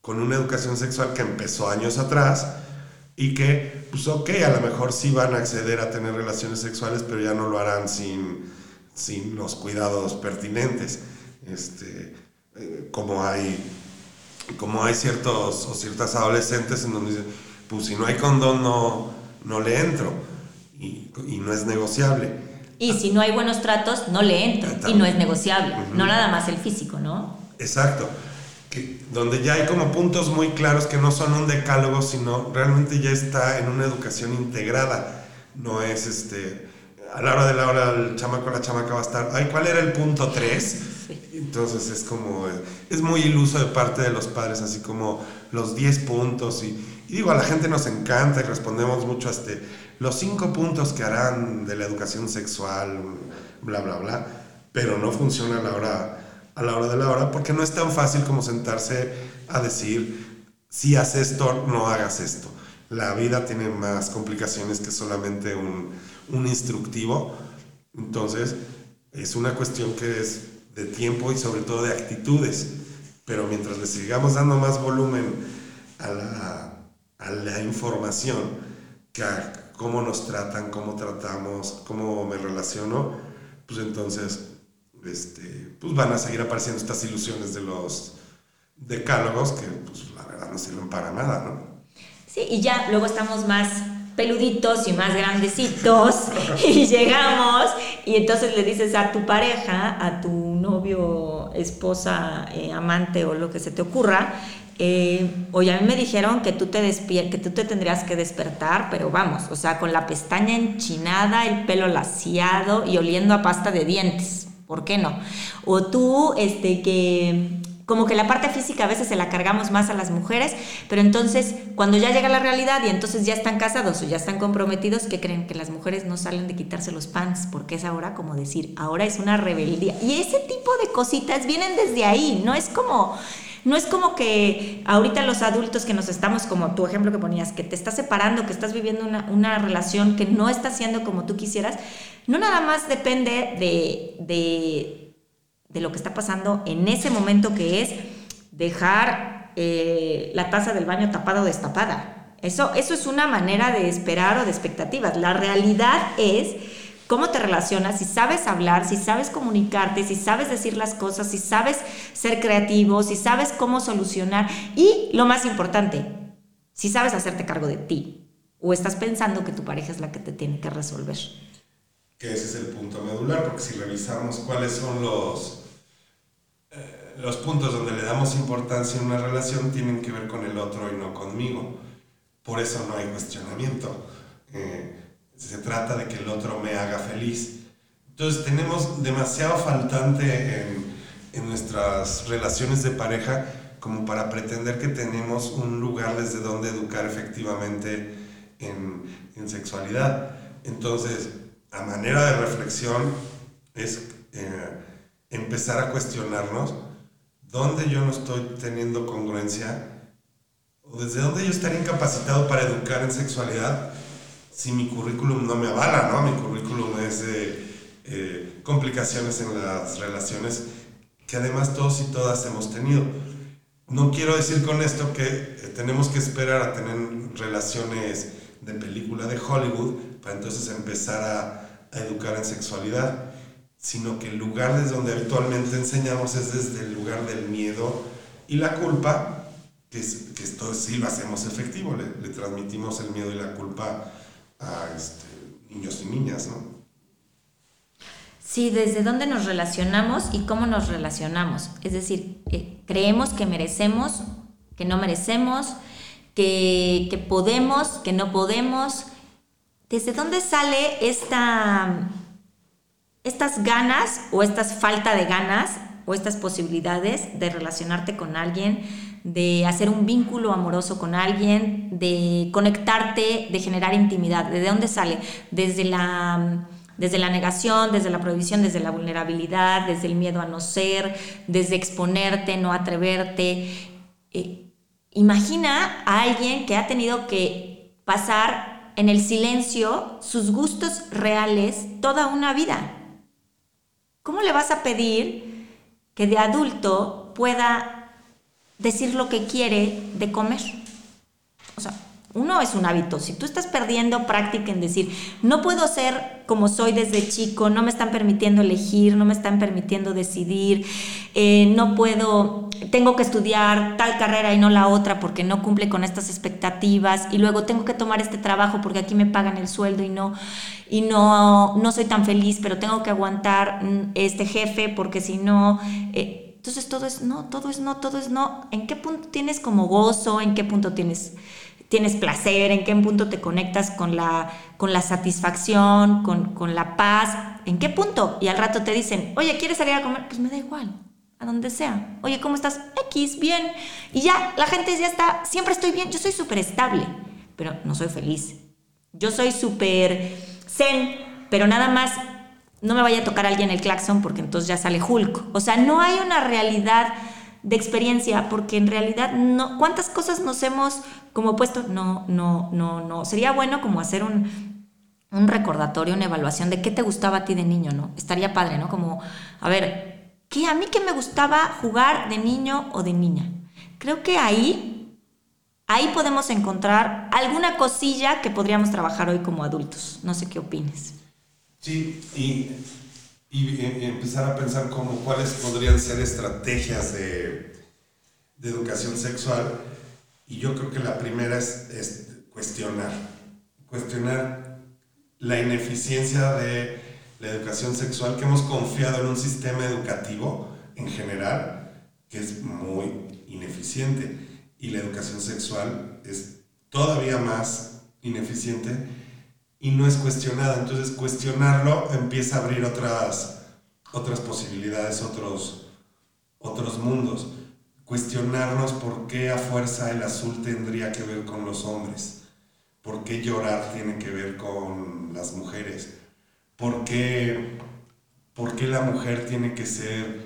con una educación sexual que empezó años atrás y que, pues ok, a lo mejor sí van a acceder a tener relaciones sexuales, pero ya no lo harán sin, sin los cuidados pertinentes. Este, eh, como hay como hay ciertos o ciertas adolescentes en donde dicen, pues si no hay condón no, no le entro y, y no es negociable. Y si no hay buenos tratos, no le entro y no es negociable, no nada más el físico, ¿no? Exacto. Que, donde ya hay como puntos muy claros que no son un decálogo, sino realmente ya está en una educación integrada. No es este, a la hora de la hora el chamaco o la chamaca va a estar, ay, ¿cuál era el punto 3? Entonces es como, es muy iluso de parte de los padres, así como los 10 puntos. Y, y, digo, a la gente nos encanta y respondemos mucho a este, los 5 puntos que harán de la educación sexual, bla, bla, bla, pero no funciona a la hora a la hora de la hora, porque no es tan fácil como sentarse a decir, si haces esto, no hagas esto. La vida tiene más complicaciones que solamente un, un instructivo. Entonces, es una cuestión que es de tiempo y sobre todo de actitudes. Pero mientras le sigamos dando más volumen a la, a la información, que a cómo nos tratan, cómo tratamos, cómo me relaciono, pues entonces este, pues van a seguir apareciendo estas ilusiones de los decálogos que pues la verdad no sirven para nada, ¿no? Sí, y ya luego estamos más peluditos y más grandecitos y llegamos y entonces le dices a tu pareja, a tu novio, esposa, eh, amante o lo que se te ocurra, eh, oye, a mí me dijeron que tú, te que tú te tendrías que despertar, pero vamos, o sea, con la pestaña enchinada, el pelo laciado y oliendo a pasta de dientes. ¿Por qué no? O tú, este, que como que la parte física a veces se la cargamos más a las mujeres, pero entonces cuando ya llega la realidad y entonces ya están casados o ya están comprometidos, ¿qué creen? Que las mujeres no salen de quitarse los pants, porque es ahora como decir, ahora es una rebeldía. Y ese tipo de cositas vienen desde ahí, no es como... No es como que ahorita los adultos que nos estamos, como tu ejemplo que ponías, que te estás separando, que estás viviendo una, una relación que no está siendo como tú quisieras, no nada más depende de, de de lo que está pasando en ese momento que es dejar eh, la taza del baño tapada o destapada. Eso, eso es una manera de esperar o de expectativas. La realidad es cómo te relacionas, si sabes hablar, si sabes comunicarte, si sabes decir las cosas, si sabes ser creativo, si sabes cómo solucionar y lo más importante, si sabes hacerte cargo de ti o estás pensando que tu pareja es la que te tiene que resolver. Que ese es el punto medular, porque si revisamos cuáles son los los puntos donde le damos importancia en una relación tienen que ver con el otro y no conmigo. Por eso no hay cuestionamiento. Eh, se trata de que el otro me haga feliz. Entonces tenemos demasiado faltante en, en nuestras relaciones de pareja como para pretender que tenemos un lugar desde donde educar efectivamente en, en sexualidad. Entonces, a manera de reflexión es eh, empezar a cuestionarnos dónde yo no estoy teniendo congruencia o desde dónde yo estaría incapacitado para educar en sexualidad si mi currículum no me avala, ¿no? Mi currículum es de eh, complicaciones en las relaciones que además todos y todas hemos tenido. No quiero decir con esto que eh, tenemos que esperar a tener relaciones de película de Hollywood para entonces empezar a, a educar en sexualidad sino que el lugar desde donde habitualmente enseñamos es desde el lugar del miedo y la culpa, que, que esto sí lo hacemos efectivo, le, transmitimos el miedo y la culpa a este, niños y niñas, ¿no? Sí, desde dónde nos relacionamos y cómo nos relacionamos. Es decir, eh, creemos que merecemos, que no merecemos, que, que podemos, que no podemos. ¿Desde dónde sale esta estas ganas o estas falta de ganas o estas posibilidades de relacionarte con alguien, de hacer un vínculo amoroso con alguien, de conectarte, de generar intimidad. ¿De dónde sale? Desde la, desde la negación, desde la prohibición, desde la vulnerabilidad, desde el miedo a no ser, desde exponerte, no atreverte. Eh, imagina a alguien que ha tenido que pasar en el silencio sus gustos reales toda una vida ¿Cómo le vas a pedir que de adulto pueda decir lo que quiere de comer? O sea, uno es un hábito. Si tú estás perdiendo práctica en decir, no puedo ser como soy desde chico, no me están permitiendo elegir, no me están permitiendo decidir, eh, no puedo, tengo que estudiar tal carrera y no la otra porque no cumple con estas expectativas y luego tengo que tomar este trabajo porque aquí me pagan el sueldo y no, y no, no soy tan feliz, pero tengo que aguantar mm, este jefe porque si no... Eh, entonces todo es no, todo es no, todo es no. ¿En qué punto tienes como gozo? ¿En qué punto tienes tienes placer, en qué punto te conectas con la, con la satisfacción, con, la paz, en qué punto. Y al rato te dicen, oye, ¿quieres salir a comer? Pues me da igual, a donde sea. Oye, ¿cómo estás? X, bien. Y ya, la gente ya está, siempre estoy bien, yo soy súper estable, pero no soy feliz. Yo soy súper zen, pero nada más no me vaya a tocar alguien el claxon porque entonces ya sale Hulk. O sea, no hay una realidad de experiencia, porque en realidad no, ¿cuántas cosas nos hemos como puesto? No, no, no, no. Sería bueno como hacer un, un recordatorio, una evaluación de qué te gustaba a ti de niño, ¿no? Estaría padre, ¿no? Como, a ver, ¿qué, a mí qué me gustaba jugar de niño o de niña? Creo que ahí, ahí podemos encontrar alguna cosilla que podríamos trabajar hoy como adultos. No sé qué opines. Sí, y, y, empezar a pensar como cuáles podrían ser estrategias de, de educación sexual. Y yo creo que la primera es, es cuestionar. Cuestionar la ineficiencia de la educación sexual, que hemos confiado en un sistema educativo en general que es muy ineficiente y la educación sexual es todavía más ineficiente y no es cuestionada. Entonces cuestionarlo empieza a abrir otras, otras posibilidades, otros, otros mundos. Cuestionarnos por qué a fuerza el azul tendría que ver con los hombres, por qué llorar tiene que ver con las mujeres ¿Por qué, la mujer tiene que ser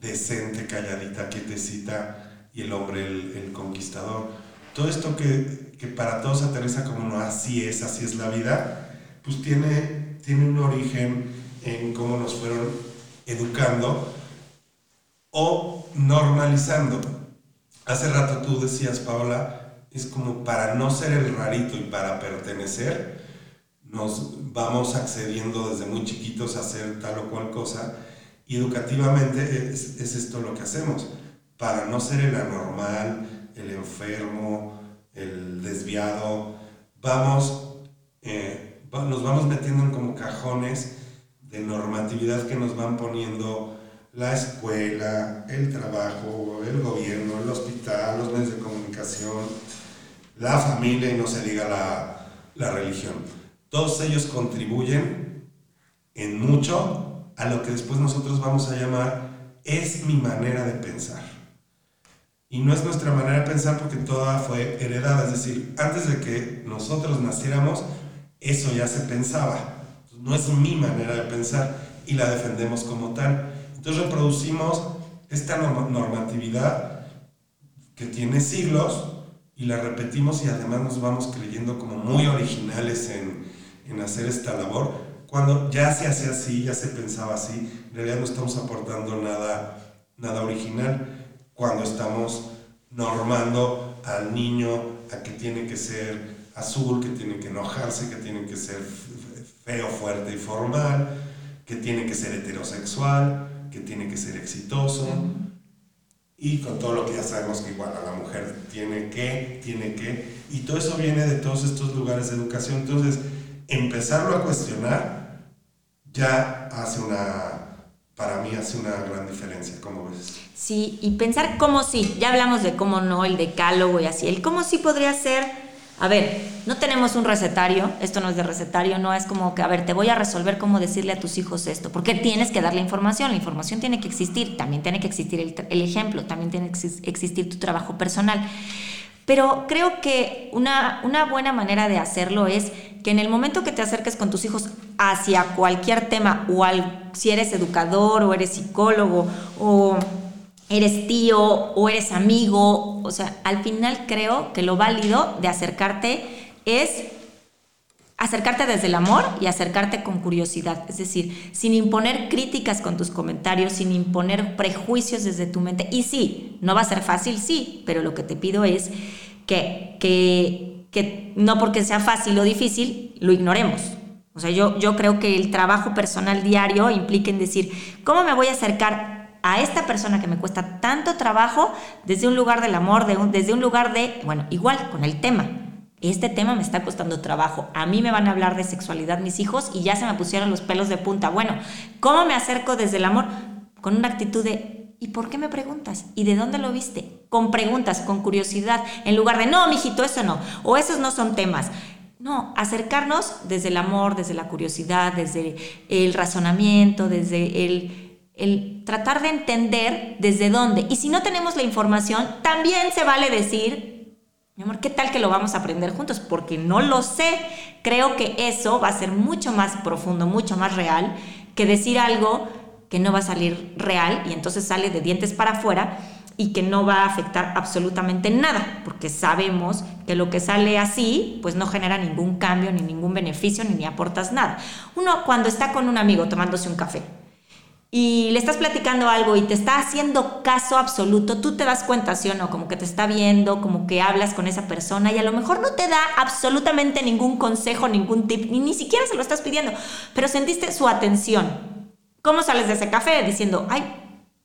decente, calladita, quietecita y el hombre el, conquistador? Todo esto que, para todos aterriza como no, así es, así es la vida, pues tiene, tiene un origen en cómo nos fueron educando o normalizando. Hace rato tú decías, Paola, es como para no ser el rarito y para pertenecer, nos vamos accediendo desde muy chiquitos a hacer tal o cual cosa y educativamente es, esto lo que hacemos. Para no ser el anormal, el enfermo, el desviado, vamos, eh, nos vamos metiendo en como cajones de normatividad que nos van poniendo la escuela, el trabajo, el gobierno, el hospital, los medios de comunicación, la familia y no se diga la, la religión. Todos ellos contribuyen en mucho a lo que después nosotros vamos a llamar es mi manera de pensar. Y no es nuestra manera de pensar porque toda fue heredada, es decir, antes de que nosotros naciéramos, eso ya se pensaba. No es mi manera de pensar y la defendemos como tal. Entonces reproducimos esta normatividad que tiene siglos y la repetimos y además nos vamos creyendo como muy originales en, en hacer esta labor, cuando ya se hace así, ya se pensaba así, en realidad no estamos aportando nada, nada original, cuando estamos normando al niño a que tiene que ser azul, que tiene que enojarse, que tiene que ser feo, fuerte y formal, que tiene que ser heterosexual, que tiene que ser exitoso. Y con todo lo que ya sabemos que igual a la mujer tiene que, tiene que, y todo eso viene de todos estos lugares de educación. Entonces, empezarlo a cuestionar ya hace una, para mí hace una gran diferencia, ¿cómo ves? Sí, y pensar cómo sí, ya hablamos de cómo no, el decálogo y así, el cómo sí podría ser, a ver, no tenemos un recetario, esto no es de recetario, no es como que, a ver, te voy a resolver cómo decirle a tus hijos esto, porque tienes que dar la información, la información tiene que existir, también tiene que existir el, el ejemplo, también tiene que existir tu trabajo personal. Pero creo que una, una buena manera de hacerlo es que en el momento que te acerques con tus hijos hacia cualquier tema, o al, si eres educador, o eres psicólogo, o eres tío, o eres amigo, o sea, al final creo que lo válido de acercarte es acercarte desde el amor y acercarte con curiosidad, es decir, sin imponer críticas con tus comentarios, sin imponer prejuicios desde tu mente. Y sí, no va a ser fácil, sí, pero lo que te pido es que, que, que no porque sea fácil o difícil, lo ignoremos. O sea, yo, yo creo que el trabajo personal diario implica en decir, ¿cómo me voy a acercar a esta persona que me cuesta tanto trabajo desde un lugar del amor, de desde un lugar de, bueno, igual con el tema, este tema me está costando trabajo. A mí me van a hablar de sexualidad mis hijos y ya se me pusieron los pelos de punta. Bueno, ¿cómo me acerco desde el amor? Con una actitud de, ¿y por qué me preguntas? ¿Y de dónde lo viste? Con preguntas, con curiosidad, en lugar de, no, mijito, eso no, o esos no son temas. No, acercarnos desde el amor, desde la curiosidad, desde el razonamiento, desde el, el tratar de entender desde dónde. Y si no tenemos la información, también se vale decir, mi amor, ¿qué tal que lo vamos a aprender juntos? Porque no lo sé. Creo que eso va a ser mucho más profundo, mucho más real que decir algo que no va a salir real y entonces sale de dientes para afuera y que no va a afectar absolutamente nada, porque sabemos que lo que sale así, pues no genera ningún cambio, ni ningún beneficio, ni, ni aportas nada. Uno cuando está con un amigo tomándose un café y le estás platicando algo y te está haciendo caso absoluto, tú te das cuenta, ¿sí o no? Como que te está viendo, como que hablas con esa persona y a lo mejor no te da absolutamente ningún consejo, ningún tip, ni, ni siquiera se lo estás pidiendo, pero sentiste su atención. ¿Cómo sales de ese café? Diciendo, ay,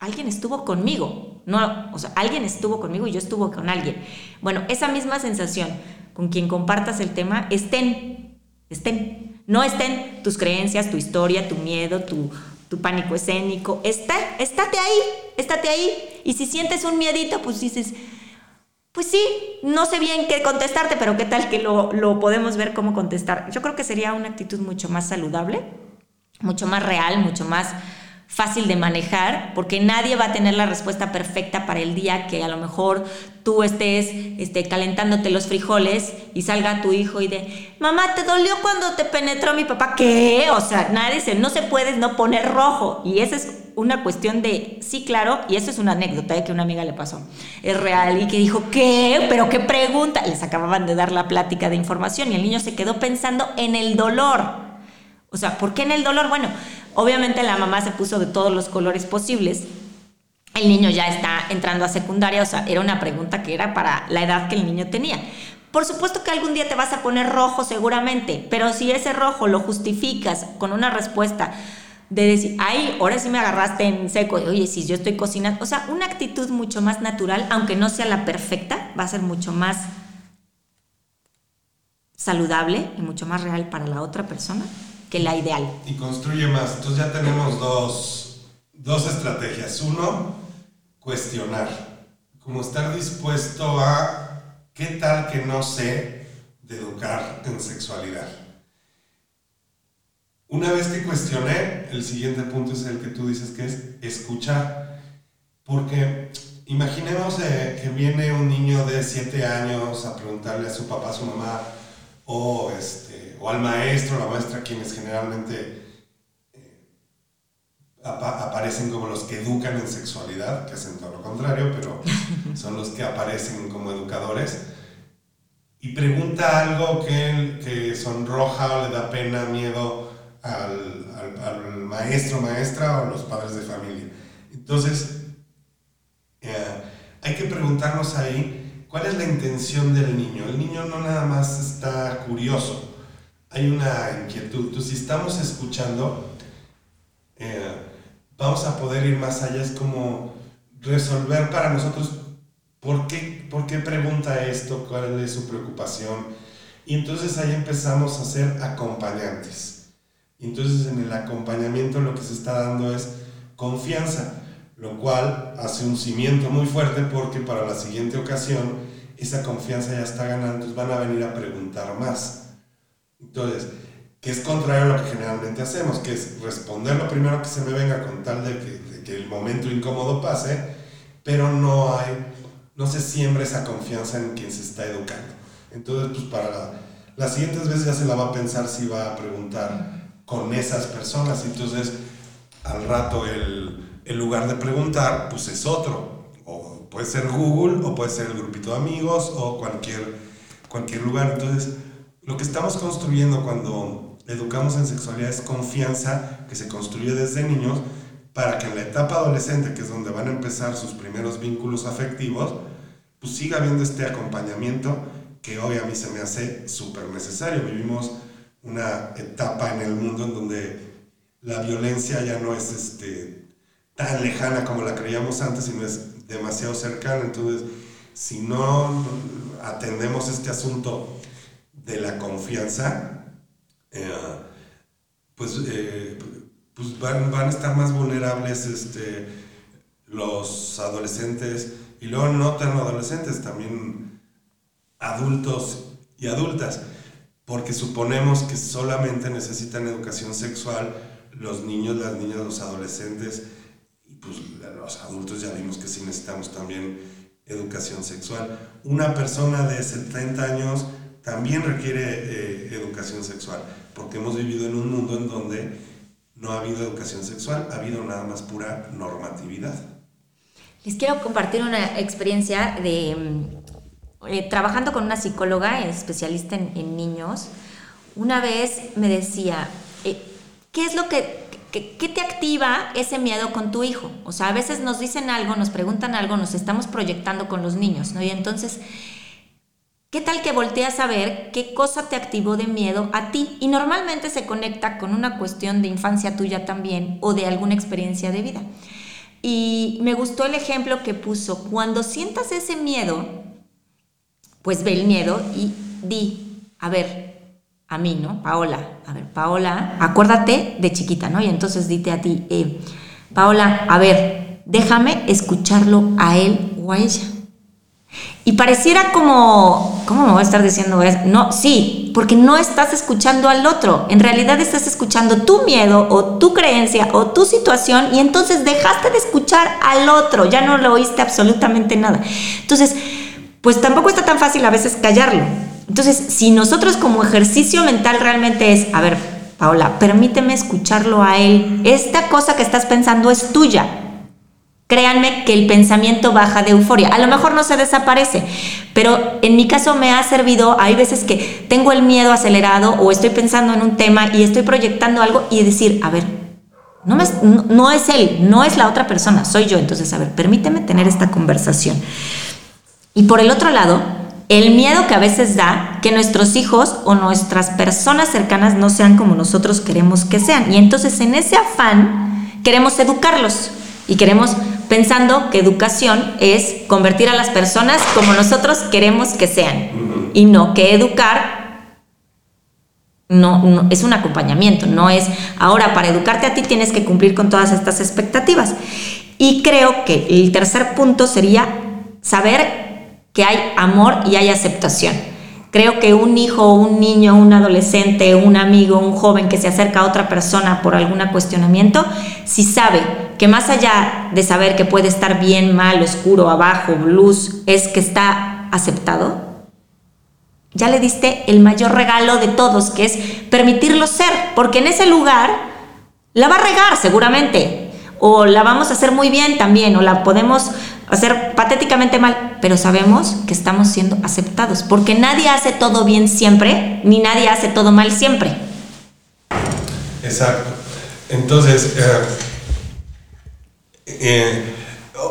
alguien estuvo conmigo. No, o sea, alguien estuvo conmigo y yo estuve con alguien. Bueno, esa misma sensación con quien compartas el tema, estén, estén. No estén tus creencias, tu historia, tu miedo, tu tu pánico escénico, está, estate ahí, estate ahí. Y si sientes un miedito, pues dices, pues sí, no sé bien qué contestarte, pero qué tal que lo, lo podemos ver cómo contestar. Yo creo que sería una actitud mucho más saludable, mucho más real, mucho más fácil de manejar, porque nadie va a tener la respuesta perfecta para el día que a lo mejor tú estés este, calentándote los frijoles y salga tu hijo y de, mamá, ¿te dolió cuando te penetró mi papá? ¿Qué? O sea, nadie dice, no se puede no poner rojo. Y esa es una cuestión de, sí, claro, y eso es una anécdota de que una amiga le pasó. Es real y que dijo, ¿qué? ¿Pero qué pregunta? Les acababan de dar la plática de información y el niño se quedó pensando en el dolor. O sea, ¿por qué en el dolor? Bueno, Obviamente la mamá se puso de todos los colores posibles. El niño ya está entrando a secundaria, o sea, era una pregunta que era para la edad que el niño tenía. Por supuesto que algún día te vas a poner rojo seguramente, pero si ese rojo lo justificas con una respuesta de decir, ay, ahora sí me agarraste en seco, oye, si yo estoy cocinando, o sea, una actitud mucho más natural, aunque no sea la perfecta, va a ser mucho más saludable y mucho más real para la otra persona que la ideal. Y construye más. Entonces ya tenemos dos, dos estrategias. Uno, cuestionar. Como estar dispuesto a qué tal que no sé de educar en sexualidad. Una vez que cuestioné, el siguiente punto es el que tú dices que es escuchar. Porque imaginemos eh, que viene un niño de 7 años a preguntarle a su papá, a su mamá, o este, o al maestro, la maestra, quienes generalmente eh, aparecen como los que educan en sexualidad, que hacen todo lo contrario, pero son los que aparecen como educadores, y pregunta algo que, que sonroja o le da pena, miedo al, al, maestro, maestra o los padres de familia. Entonces, eh, hay que preguntarnos ahí cuál es la intención del niño. El niño no nada más está curioso, hay una inquietud. Entonces, si estamos escuchando, eh, vamos a poder ir más allá. Es como resolver para nosotros por qué, por qué pregunta esto, cuál es su preocupación. Y entonces ahí empezamos a ser acompañantes. Entonces en el acompañamiento lo que se está dando es confianza, lo cual hace un cimiento muy fuerte porque para la siguiente ocasión esa confianza ya está ganando, entonces van a venir a preguntar más. Entonces, que es contrario a lo que generalmente hacemos, que es responder lo primero que se me venga con tal de que, el momento incómodo pase, pero no hay, no se siembra esa confianza en quien se está educando. Entonces, pues para las siguientes veces ya se la va a pensar si va a preguntar con esas personas. Entonces, al rato el, el lugar de preguntar, pues es otro. O puede ser Google, o puede ser el grupito de amigos, o cualquier, cualquier lugar. Entonces, lo que estamos construyendo cuando educamos en sexualidad es confianza que se construye desde niños para que en la etapa adolescente, que es donde van a empezar sus primeros vínculos afectivos, pues siga habiendo este acompañamiento que hoy a mí se me hace súper necesario. Vivimos una etapa en el mundo en donde la violencia ya no es este, tan lejana como la creíamos antes, sino es demasiado cercana. Entonces, si no atendemos este asunto de la confianza, eh, pues, eh, pues van, van, a estar más vulnerables este, los adolescentes y luego no tan adolescentes, también adultos y adultas, porque suponemos que solamente necesitan educación sexual los niños, las niñas, los adolescentes y pues los adultos ya vimos que sí necesitamos también educación sexual. Una persona de 70 años también requiere eh, educación sexual, porque hemos vivido en un mundo en donde no ha habido educación sexual, ha habido nada más pura normatividad. Les quiero compartir una experiencia de mm, eh, trabajando con una psicóloga especialista en, niños. Una vez me decía, eh, ¿qué es lo que ¿qué, ¿qué te activa ese miedo con tu hijo? O sea, a veces nos dicen algo, nos preguntan algo, nos estamos proyectando con los niños, ¿no? Y entonces, ¿qué tal que volteas a ver qué cosa te activó de miedo a ti? Y normalmente se conecta con una cuestión de infancia tuya también o de alguna experiencia de vida. Y me gustó el ejemplo que puso, cuando sientas ese miedo, pues ve el miedo y di, a ver, a mí, ¿no? Paola, a ver, Paola, acuérdate de chiquita, ¿no? Y entonces dite a ti, eh, Paola, a ver, déjame escucharlo a él o a ella. Y pareciera como, ¿cómo me voy a estar diciendo? No, sí, porque no estás escuchando al otro. En realidad estás escuchando tu miedo o tu creencia o tu situación y entonces dejaste de escuchar al otro, ya no lo oíste absolutamente nada. Entonces, pues tampoco está tan fácil a veces callarlo. Entonces, si nosotros como ejercicio mental realmente es, a ver, Paola, permíteme escucharlo a él, esta cosa que estás pensando es tuya. Créanme que el pensamiento baja de euforia. A lo mejor no se desaparece, pero en mi caso me ha servido, hay veces que tengo el miedo acelerado o estoy pensando en un tema y estoy proyectando algo y decir, a ver, no, es él, no es la otra persona, soy yo. Entonces, a ver, permíteme tener esta conversación. Y por el otro lado, el miedo que a veces da que nuestros hijos o nuestras personas cercanas no sean como nosotros queremos que sean. Y entonces en ese afán queremos educarlos y queremos pensando que educación es convertir a las personas como nosotros queremos que sean y no que educar no, es un acompañamiento, no es ahora para educarte a ti tienes que cumplir con todas estas expectativas. Y creo que el tercer punto sería saber que hay amor y hay aceptación. Creo que un hijo, un niño, un adolescente, un amigo, un joven que se acerca a otra persona por algún cuestionamiento, si sabe que más allá de saber que puede estar bien, mal, oscuro, abajo, luz, es que está aceptado, ya le diste el mayor regalo de todos, que es permitirlo ser, porque en ese lugar la va a regar seguramente, o la vamos a hacer muy bien también, o la podemos hacer patéticamente mal, pero sabemos que estamos siendo aceptados, porque nadie hace todo bien siempre, ni nadie hace todo mal siempre. Exacto. Entonces, eh, eh,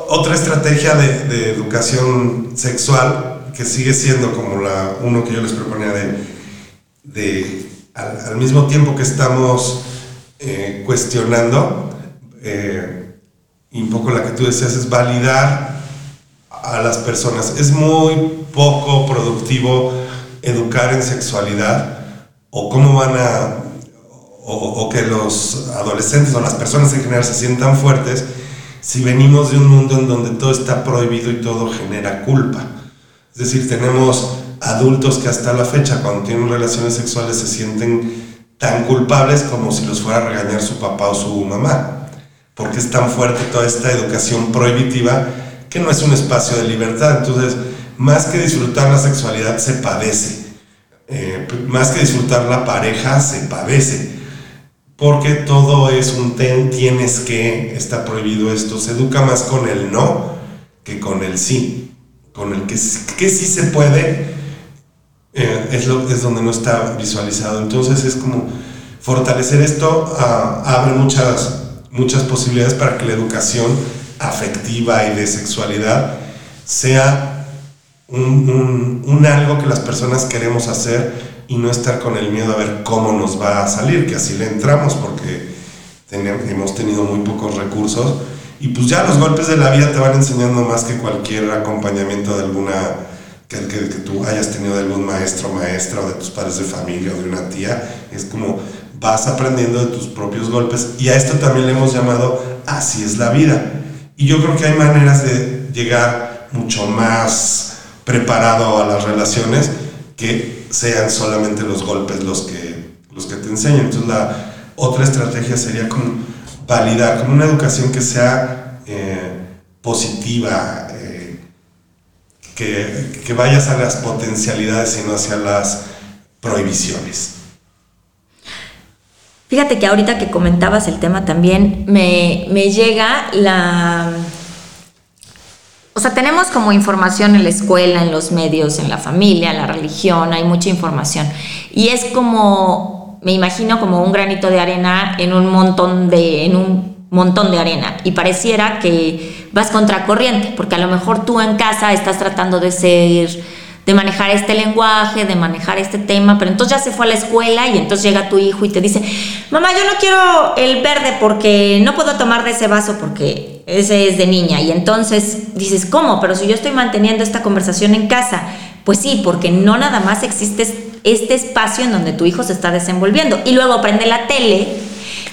otra estrategia de, educación sexual que sigue siendo como la uno que yo les proponía de, de al, mismo tiempo que estamos eh, cuestionando, y un poco la que tú decías es validar a las personas. Es muy poco productivo educar en sexualidad o cómo van a, o, que los adolescentes o las personas en general se sientan fuertes si venimos de un mundo en donde todo está prohibido y todo genera culpa. Es decir, tenemos adultos que hasta la fecha cuando tienen relaciones sexuales se sienten tan culpables como si los fuera a regañar su papá o su mamá porque es tan fuerte toda esta educación prohibitiva que no es un espacio de libertad. Entonces, más que disfrutar la sexualidad, se padece. Eh, más que disfrutar la pareja, se padece. Porque todo es un ten, tienes que, está prohibido esto. Se educa más con el no que con el sí. Con el que, que sí se puede, eh, es, lo, es donde no está visualizado. Entonces es como fortalecer esto ah, abre muchas muchas posibilidades para que la educación afectiva y de sexualidad sea un, algo que las personas queremos hacer y no estar con el miedo a ver cómo nos va a salir, que así le entramos porque hemos tenido muy pocos recursos. Y pues ya los golpes de la vida te van enseñando más que cualquier acompañamiento de alguna, que, que, que tú hayas tenido de algún maestro, maestra o de tus padres de familia o de una tía, es como vas aprendiendo de tus propios golpes y a esto también le hemos llamado así es la vida. Y yo creo que hay maneras de llegar mucho más preparado a las relaciones que sean solamente los golpes los que, los que te enseñan. Entonces la otra estrategia sería como validar, como una educación que sea eh, positiva, eh, que, que vayas a las potencialidades y no hacia las prohibiciones. Fíjate que ahorita que comentabas el tema también, me, llega la... O sea, tenemos como información en la escuela, en los medios, en la familia, en la religión, hay mucha información. Y es como me imagino como un granito de arena en un montón de, en un montón de arena y pareciera que vas contracorriente, porque a lo mejor tú en casa estás tratando de ser de manejar este lenguaje, de manejar este tema, pero entonces ya se fue a la escuela y entonces llega tu hijo y te dice, mamá, yo no quiero el verde porque no puedo tomar de ese vaso porque ese es de niña. Y entonces dices, ¿cómo? Pero si yo estoy manteniendo esta conversación en casa, pues sí, porque no nada más existe este espacio en donde tu hijo se está desenvolviendo. Y luego prende la tele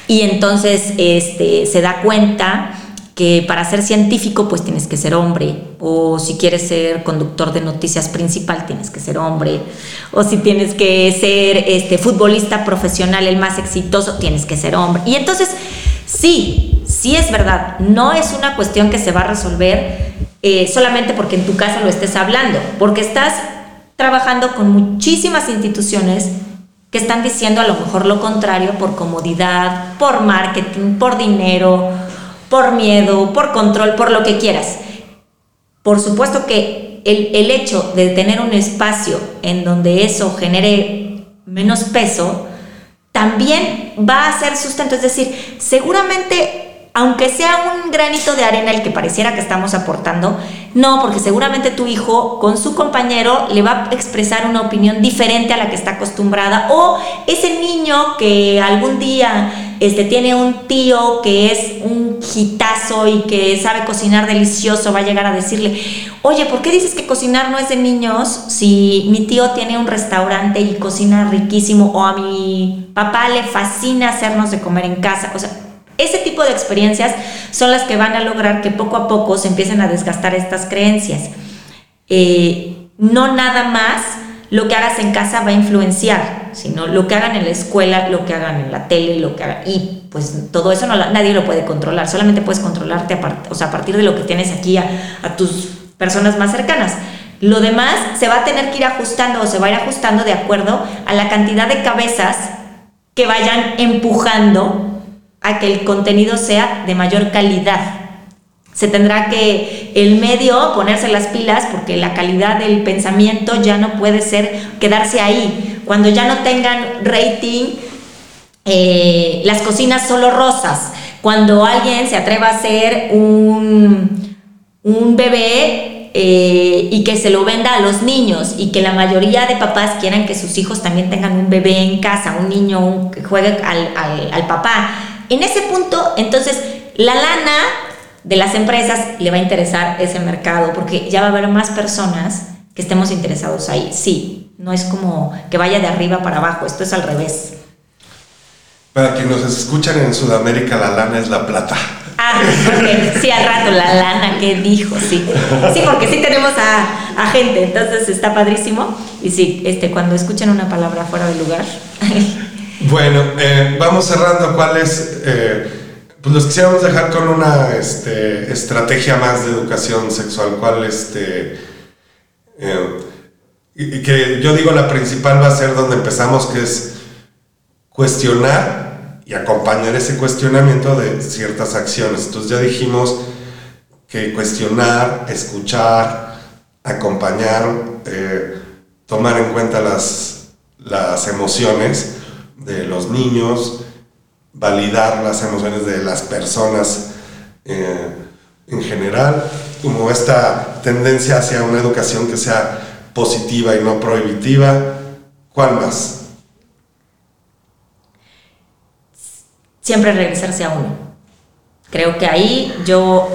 y entonces este, se da cuenta que para ser científico pues tienes que ser hombre, o si quieres ser conductor de noticias principal tienes que ser hombre, o si tienes que ser este, futbolista profesional el más exitoso tienes que ser hombre. Y entonces, sí, sí es verdad, no es una cuestión que se va a resolver eh, solamente porque en tu casa lo estés hablando, porque estás trabajando con muchísimas instituciones que están diciendo a lo mejor lo contrario por comodidad, por marketing, por dinero, por miedo, por control, por lo que quieras. Por supuesto que el, hecho de tener un espacio en donde eso genere menos peso, también va a ser sustento. Es decir, seguramente, aunque sea un granito de arena el que pareciera que estamos aportando, no, porque seguramente tu hijo con su compañero le va a expresar una opinión diferente a la que está acostumbrada. O ese niño que algún día este, tiene un tío que es un hitazo y que sabe cocinar delicioso, va a llegar a decirle, oye, ¿por qué dices que cocinar no es de niños si mi tío tiene un restaurante y cocina riquísimo o a mi papá le fascina hacernos de comer en casa? O sea, ese tipo de experiencias son las que van a lograr que poco a poco se empiecen a desgastar estas creencias. Eh, no nada más lo que hagas en casa va a influenciar, sino lo que hagan en la escuela, lo que hagan en la tele, lo que hagan. Y pues todo eso no, nadie lo puede controlar, solamente puedes controlarte a, o sea, a partir de lo que tienes aquí a, a tus personas más cercanas. Lo demás se va a tener que ir ajustando o se va a ir ajustando de acuerdo a la cantidad de cabezas que vayan empujando a que el contenido sea de mayor calidad se tendrá que el medio ponerse las pilas porque la calidad del pensamiento ya no puede ser quedarse ahí. Cuando ya no tengan rating, eh, las cocinas solo rosas. Cuando alguien se atreva a hacer un, un bebé eh, y que se lo venda a los niños y que la mayoría de papás quieran que sus hijos también tengan un bebé en casa, un niño que juegue al, al papá. En ese punto, entonces, la lana de las empresas le va a interesar ese mercado porque ya va a haber más personas que estemos interesados ahí. Sí, no es como que vaya de arriba para abajo, esto es al revés. Para quienes nos escuchan en Sudamérica, la lana es la plata. Ah, porque sí, al rato, la lana, ¿qué dijo? Sí, sí porque sí tenemos a, gente, entonces está padrísimo. Y sí, este, cuando escuchen una palabra fuera de lugar. bueno, eh, vamos cerrando. ¿Cuál es eh, pues los quisiéramos dejar con una este, estrategia más de educación sexual, cuál este, eh, y, que yo digo la principal va a ser donde empezamos, que es cuestionar y acompañar ese cuestionamiento de ciertas acciones. Entonces ya dijimos que cuestionar, escuchar, acompañar, eh, tomar en cuenta las, las emociones de los niños, validar las emociones de las personas eh, en general, como esta tendencia hacia una educación que sea positiva y no prohibitiva. ¿Cuál más? Siempre regresarse a uno. Creo que ahí yo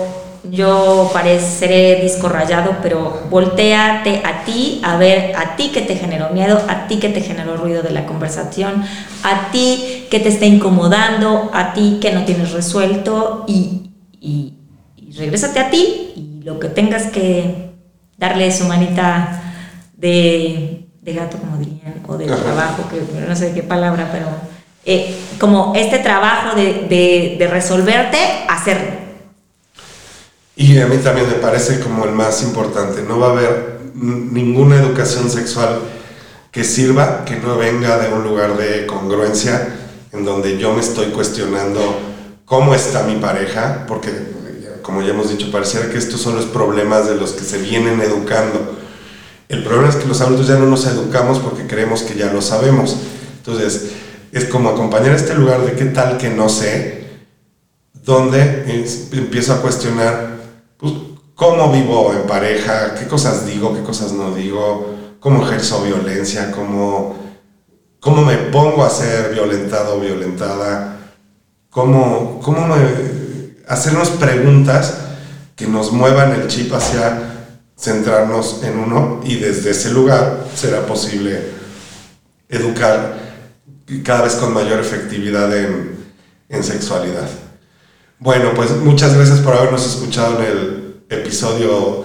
yo pareceré disco rayado, pero volteate a ti, a ver a ti que te generó miedo, a ti que te generó ruido de la conversación, a ti que te está incomodando, a ti que no tienes resuelto y, y, regrésate a ti y lo que tengas que darle su manita de, de gato, como dirían, o de trabajo, que no sé qué palabra, pero eh, como este trabajo de, de, de resolverte, hacerlo y a mí también me parece como el más importante. No va a haber ninguna educación sexual que sirva que no venga de un lugar de congruencia en donde yo me estoy cuestionando cómo está mi pareja, porque como ya hemos dicho, pareciera que estos son los problemas de los que se vienen educando. El problema es que los adultos ya no nos educamos porque creemos que ya lo sabemos. Entonces, es como acompañar este lugar de qué tal que no sé, donde empiezo a cuestionar pues, cómo vivo en pareja, qué cosas digo, qué cosas no digo, cómo ejerzo violencia, cómo, cómo me pongo a ser violentado o violentada, cómo, cómo hacernos preguntas que nos muevan el chip hacia centrarnos en uno y desde ese lugar será posible educar cada vez con mayor efectividad en, en sexualidad. Bueno, pues muchas gracias por habernos escuchado en el episodio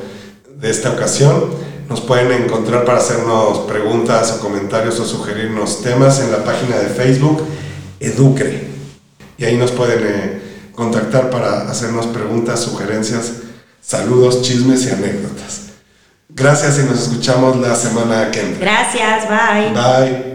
de esta ocasión. Nos pueden encontrar para hacernos preguntas o comentarios o sugerirnos temas en la página de Facebook Educre. Y ahí nos pueden eh, contactar para hacernos preguntas, sugerencias, saludos, chismes y anécdotas. Gracias y nos escuchamos la semana que viene. Gracias, bye. Bye.